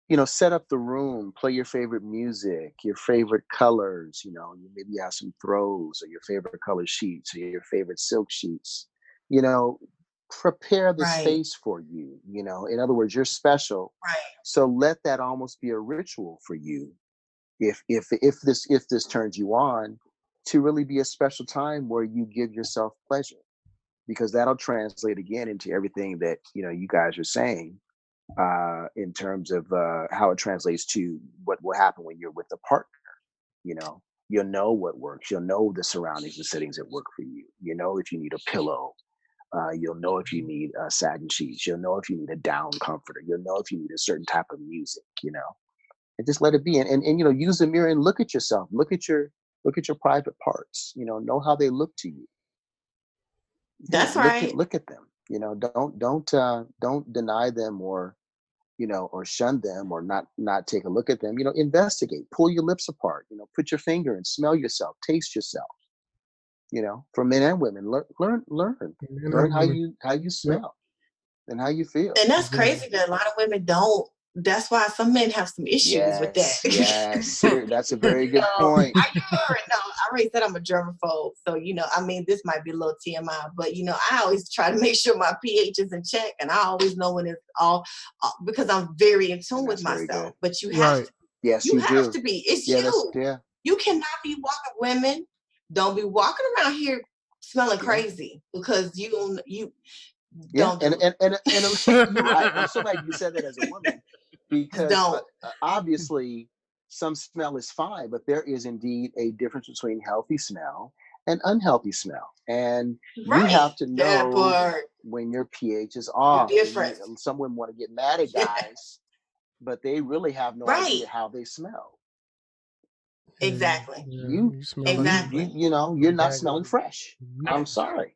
you know set up the room play your favorite music your favorite colors you know you maybe have some throws or your favorite color sheets or your favorite silk sheets you know prepare the Right. space for you you know? In other words you're special. Right. So let that almost be a ritual for you if if if this if this turns you on to really be a special time where you give yourself pleasure because that'll translate again into everything that you know you guys are saying uh in terms of uh how it translates to what will happen when you're with a partner you know? You'll know what works. You'll know the surroundings and settings that work for you. You know if you need a pillow uh, you'll know if you need a satin sheets you'll know if you need a down comforter you'll know if you need a certain type of music you know? And just let it be and, and, and you know use the mirror and look at yourself look at your look at your private parts you know know how they look to you. That's look at- right. look at them you know don't don't uh don't deny them or you know or shun them or not not take a look at them you know investigate pull your lips apart you know put your finger and smell yourself taste yourself you know for men and women learn learn learn You learn how you how you smell and how you feel and that's Yeah. crazy that a lot of women don't that's why some men have some issues with that yes *laughs* that's a very good So, point I, you already know, I already said I'm a germaphobe. So, you know, I mean, this might be a little TMI, but, you know, I always try to make sure my pH is in check. And I always know when it's all, uh, because I'm very in tune with That's very myself. good. But you have Right. to, yes you, you, have do to be. It's yeah you. yeah You cannot be walking women. Don't be walking around here smelling crazy because you don't, you yeah don't and do and and, and right i'm so glad you said that as a woman *laughs* because uh, don't. uh, obviously some smell is fine but there is indeed a difference between healthy smell and unhealthy smell and right. you have to know when your pH is off. Different. some women want to get mad at *laughs* guys, but they really have no Right. idea how they smell. Yeah, Exactly. You- smell like- Exactly. You, you know, you're not Bag of- smelling fresh. I'm sorry.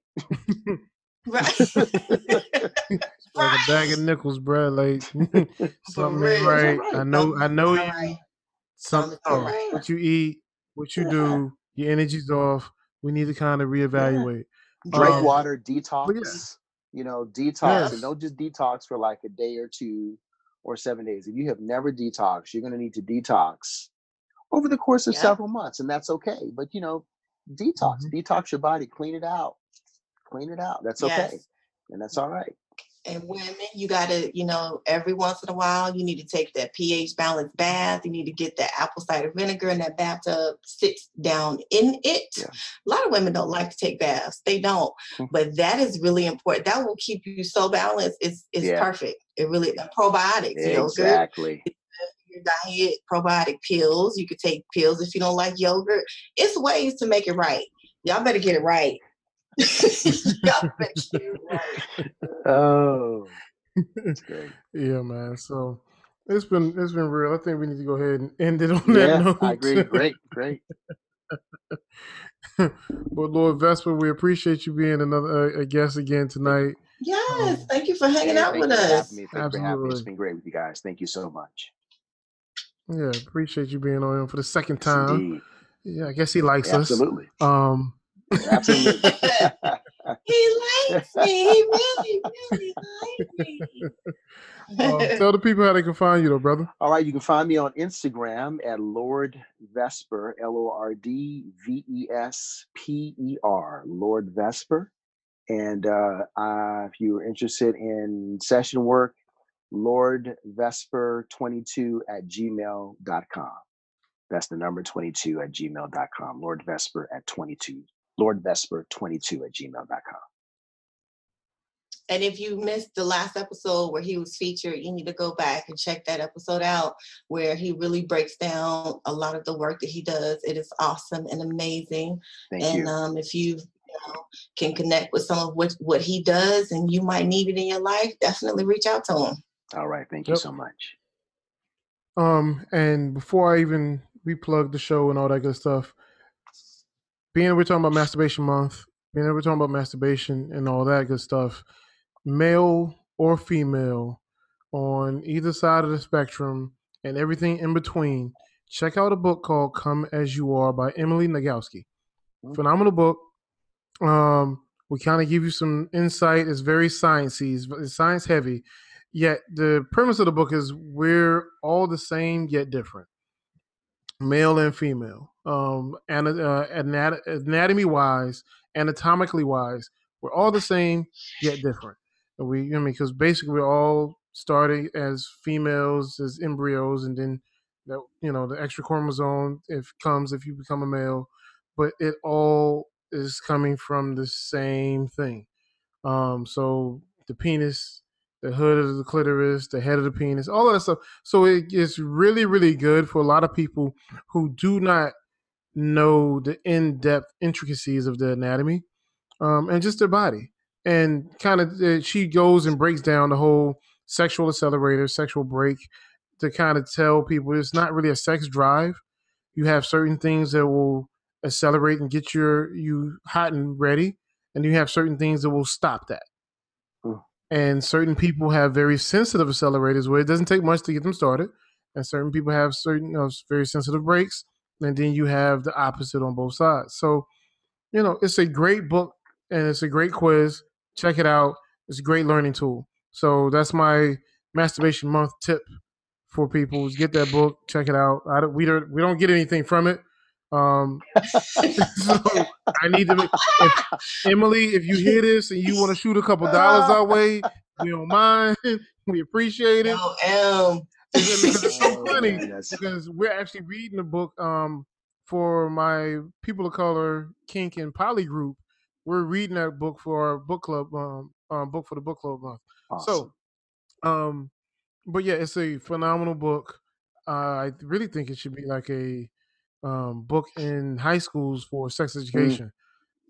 Right. *laughs* like a bag of nickels, bro. Like *laughs* *laughs* something real. ain't right. Right. I know. I know All you. Something. Something's not off. right. What you eat, what you Yeah. do, your energy's off. We need to kind of reevaluate. Drink Um, water, detox. You know, detox Yes. and don't just detox for like a day or two or seven days. If you have never detoxed, you're going to need to detox over the course of Yeah. several months, and that's okay. But you know, detox, Mhm. detox your body, clean it out, clean it out. That's okay, and that's all right. And women, you gotta, you know, every once in a while, you need to take that pH balanced bath. You need to get that apple cider vinegar in that bathtub, sit down in it. Yeah. A lot of women don't like to take baths. They don't. Mhm. But that is really important. That will keep you so balanced. It's it's Yeah. perfect. It really and probiotics, Exactly. Your diet, probiotic pills. You could take pills if you don't like yogurt. It's ways to make it right. Y'all better get it right. *laughs* Y'all better get it right. Oh, *laughs* that's great. Yeah, man. So it's been it's been real. I think we need to go ahead and end it on that Yeah, note. I agree. Great, great. *laughs* but Lord Vesper, we appreciate you being another uh, a guest again tonight. Yes, Um, thank you for hanging Hey, out thank with you us. having me. Thank you for me. It's Absolutely. been great with you guys. Thank you so much. Yeah, appreciate you being on for the second time. indeed. Yeah, I guess he likes us. Absolutely. Um, Absolutely. *laughs* *laughs* He likes me. He really, really likes me. um, tell the people how they can find you, though, brother. All right, you can find me on Instagram at Lord Vesper, L O R D V E S P E R, Lord Vesper. And uh, uh, if you're interested in session work, Lord Vesper22 at gmail.com. That's the number 22 at gmail.com. Lord Vesper at 22. Lord Vesper22 at gmail.com. And if you missed the last episode where he was featured, you need to go back and check that episode out where he really breaks down a lot of the work that he does. It is awesome and amazing. Thank and you. um, if you, you know, can connect with some of what, what he does and you might need it in your life, definitely reach out to him. All right. Thank you Yep. so much. Um, and before I even replug the show and all that good stuff, being that we're talking about masturbation month, being that we're talking about masturbation and all that good stuff, male or female, on either side of the spectrum and everything in between, check out a book called "Come as You Are" by Emily Nagoski. Mm. Phenomenal book. Um, we kind of give you some insight. It's very sciencey, it's- it's science heavy. Yet the premise of the book is we're all the same yet different, male and female. Um, and uh, anat- anatomy wise, anatomically wise, we're all the same yet different. And we, I mean, because basically we're all starting as females, as embryos, and then that you know the extra chromosome if comes if you become a male, but it all is coming from the same thing. Um, so the penis, the hood of the clitoris, the head of the penis, all of that stuff. So it is really, really good for a lot of people who do not know the in-depth intricacies of the anatomy um, and just their body. And kind of, uh, she goes and breaks down the whole sexual accelerator, sexual brake, to kind of tell people it's not really a sex drive. You have certain things that will accelerate and get your you hot and ready, and you have certain things that will stop that. And certain people have very sensitive accelerators where it doesn't take much to get them started, and certain people have certain you know, very sensitive brakes, and then you have the opposite on both sides. So, you know, it's a great book and it's a great quiz. Check it out. It's a great learning tool. So that's my masturbation month tip for people: is get that book, check it out. I don't, we don't we don't get anything from it. Um, *laughs* so I need to. If, Emily, if you hear this and you want to shoot a couple dollars our way, we don't mind. *laughs* We appreciate it. M. Because it's so *laughs* Oh, funny because we're actually reading the book um for my people of color kink and poly group. We're reading that book for our book club um, um book for the book club month. awesome. So um but yeah, it's a phenomenal book. Uh, I really think it should be like a um book in high schools for sex education.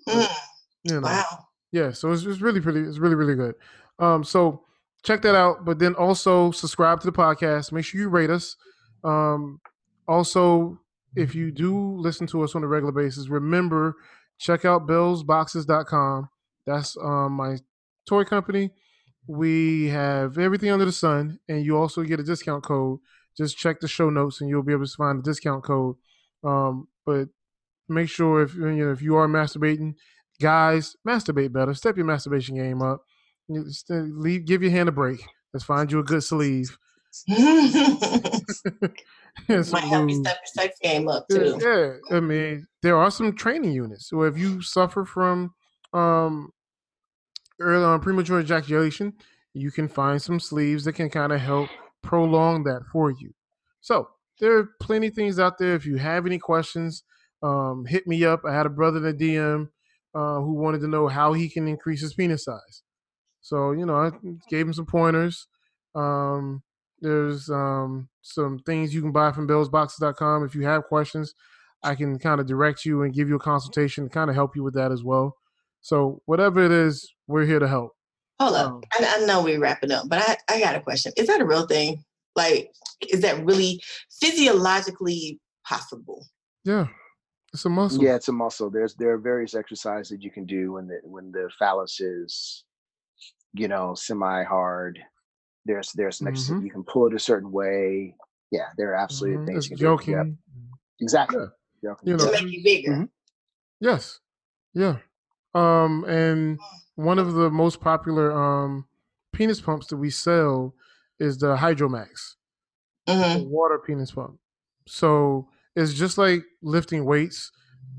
Mm, You know. wow. Yeah, so it's, it's really pretty. It's really really good. Um, so check that out. But then also subscribe to the podcast. Make sure you rate us. Um, also, if you do listen to us on a regular basis, remember check out billsboxes.com. That's um my toy company. We have everything under the sun, and you also get a discount code. Just check the show notes, and you'll be able to find the discount code. Um, but make sure if you know if you are masturbating, guys, masturbate better. Step your masturbation game up. Uh, leave, give your hand a break. Let's find you a good sleeve. *laughs* some Might help you step your sex game up Yeah, too. yeah, I mean, there are some training units. So if you suffer from um, early on premature ejaculation, you can find some sleeves that can kind of help prolong that for you. So there are plenty of things out there. If you have any questions, um, hit me up. I had a brother in the DM uh, who wanted to know how he can increase his penis size. So you know, I gave him some pointers. Um, there's um, some things you can buy from bellsboxes.com. If you have questions, I can kind of direct you and give you a consultation to kind of help you with that as well. So whatever it is, we're here to help. Hold up. Um, I, I know we're wrapping up, but I, I got a question. Is that a real thing? Like, is that really physiologically possible? Yeah, it's a muscle. Yeah, it's a muscle. There's there are various exercises that you can do when the when the phallus is, you know, semi hard. There's there's an ex- Mhm. you can pull it a certain way. Yeah, there are absolutely Mhm, things It's you can do. joking. Yep, exactly. Yeah. Joking. You To make you bigger. Mhm. Yes. Yeah. Um, and one of the most popular um penis pumps that we sell is the Hydromax, hmm the water penis pump. So it's just like lifting weights.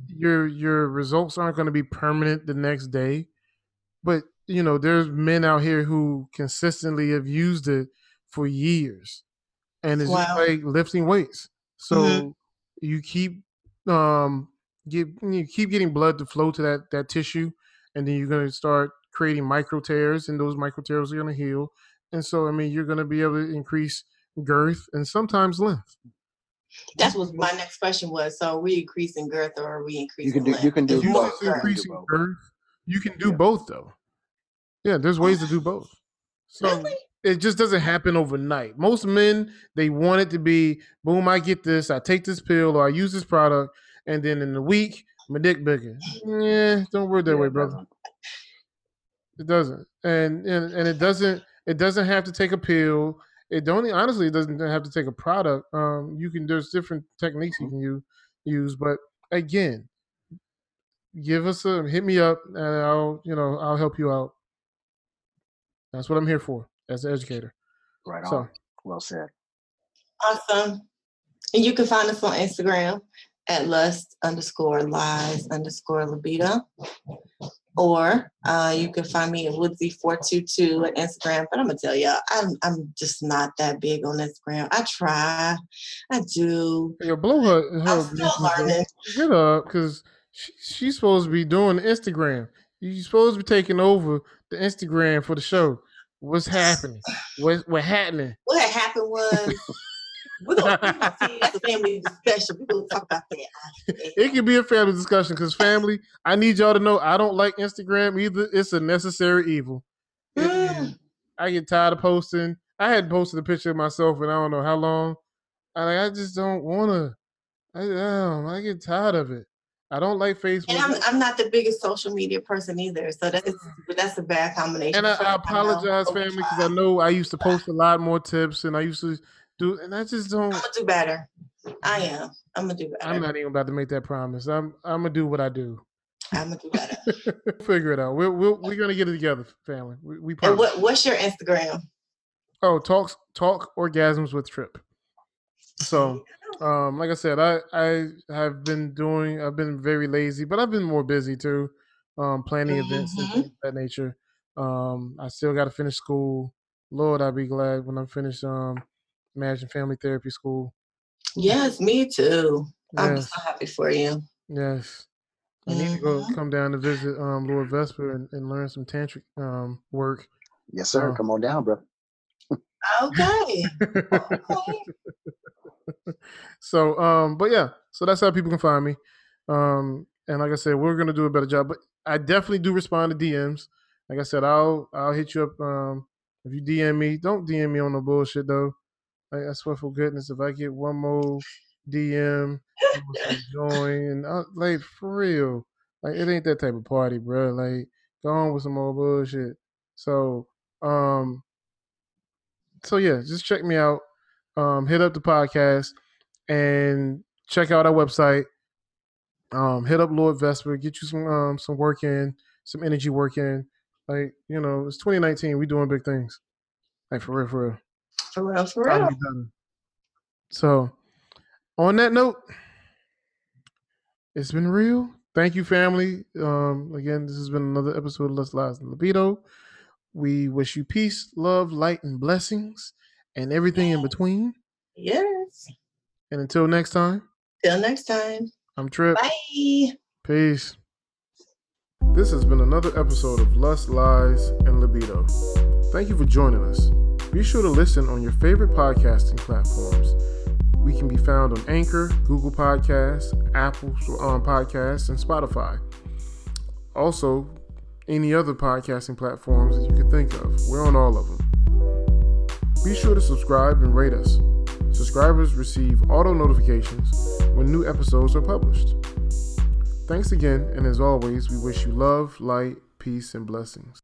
Your your results aren't going to be permanent the next day, but you know there's men out here who consistently have used it for years, and it's just like lifting weights. So Mhm. you keep um get you keep getting blood to flow to that that tissue, and then you're going to start creating micro tears, and those micro tears are going to heal. And so I mean you're going to be able to increase girth and sometimes length. That's what my next question was. So are we increasing girth or are we increasing can do- length? you can do It's both. it's You can do increasing both. girth. You can do Yeah. both though. Yeah, there's ways to do *sighs* both. So Really? it just doesn't happen overnight. Most men they want it to be boom. I get this. I take this pill or I use this product, and then in a week my dick bigger. Yeah, don't work that Yeah, way, brother. It doesn't, and and and it doesn't. It doesn't have to take a pill. It don't honestly. It doesn't have to take a product. Um, you can. There's different techniques you can use. Use, but again, give us a hit me up, and I'll you know I'll help you out. That's what I'm here for as an educator. Right So on. Well said. Awesome. And you can find us on Instagram at lust underscore lies underscore libido. Or uh, you can find me at Woodsy422 at Instagram. But I'm gonna tell y'all, I'm I'm just not that big on Instagram. I try, I do. yo, blow her. her I'm still learning. Get up, cause she, she's supposed to be doing Instagram. You're supposed to be taking over the Instagram for the show. What's happening? What what happening? What happened was we're gonna, we're gonna see a family discussion. We're gonna talk about that. It can be a family discussion because family. I need y'all to know I don't like Instagram either. It's a necessary evil. It. Mm. I get tired of posting. I had posted a picture of myself and I don't know how long. I I just don't wanna. I, um, I get tired of it. I don't like Facebook. And I'm, I'm not the biggest social media person either, so that's that's a bad combination. And I, I apologize, family, because I know I used to post a lot more tips and I used to and I just don't. I'm gonna do better. I am. I'm gonna do better. I'm not even about to make that promise. I'm I'm gonna do what I do. I'm gonna do better. *laughs* Figure it out. We're we're, we're gonna get it together, family. We, we and promise. what what's your Instagram? Oh, talks talk orgasms with Trip. So, um, like I said, I I have been doing. I've been very lazy, but I've been more busy too, um, planning events and Mhm. things of that nature. Um, I still got to finish school. Lord, I'll be glad when I'm finished. Um, marriage and family therapy school. Yes, me too. I'm so happy for you. yes. I need to go Mhm. come down to visit um Lord Vesper and, and learn some tantric um work. Yes, sir. Oh. Come on down, bro. Okay. okay. *laughs* so um but yeah so that's how people can find me um and like i said we're gonna do a better job but i definitely do respond to dms like i said i'll i'll hit you up um if you dm me don't dm me on no bullshit though like, i swear for goodness if i get one more dm join and I, like for real like it ain't that type of party bro like go on with some more bullshit so um so yeah just check me out um hit up the podcast and check out our website. Um, hit up Lord Vesper, get you some um, some work in, some energy work in. Like, you know, it's 2019. We doing big things. Like for real, for real. For real, for real. So, on that note, it's been real. Thank you, family. Um, again, this has been another episode of Lust, Lies and Libido. We wish you peace, love, light, and blessings, and everything in between. Yes. And until next time, Till next time. I'm Trip. Bye. Peace. This has been another episode of Lust, Lies, and Libido. Thank you for joining us. Be sure to listen on your favorite podcasting platforms. We can be found on Anchor, Google Podcasts, Apple um, Podcasts, and Spotify. Also, any other podcasting platforms that you can think of. We're on all of them. Be sure to subscribe and rate us. Subscribers receive auto notifications when new episodes are published. Thanks again, and as always, we wish you love, light, peace, and blessings.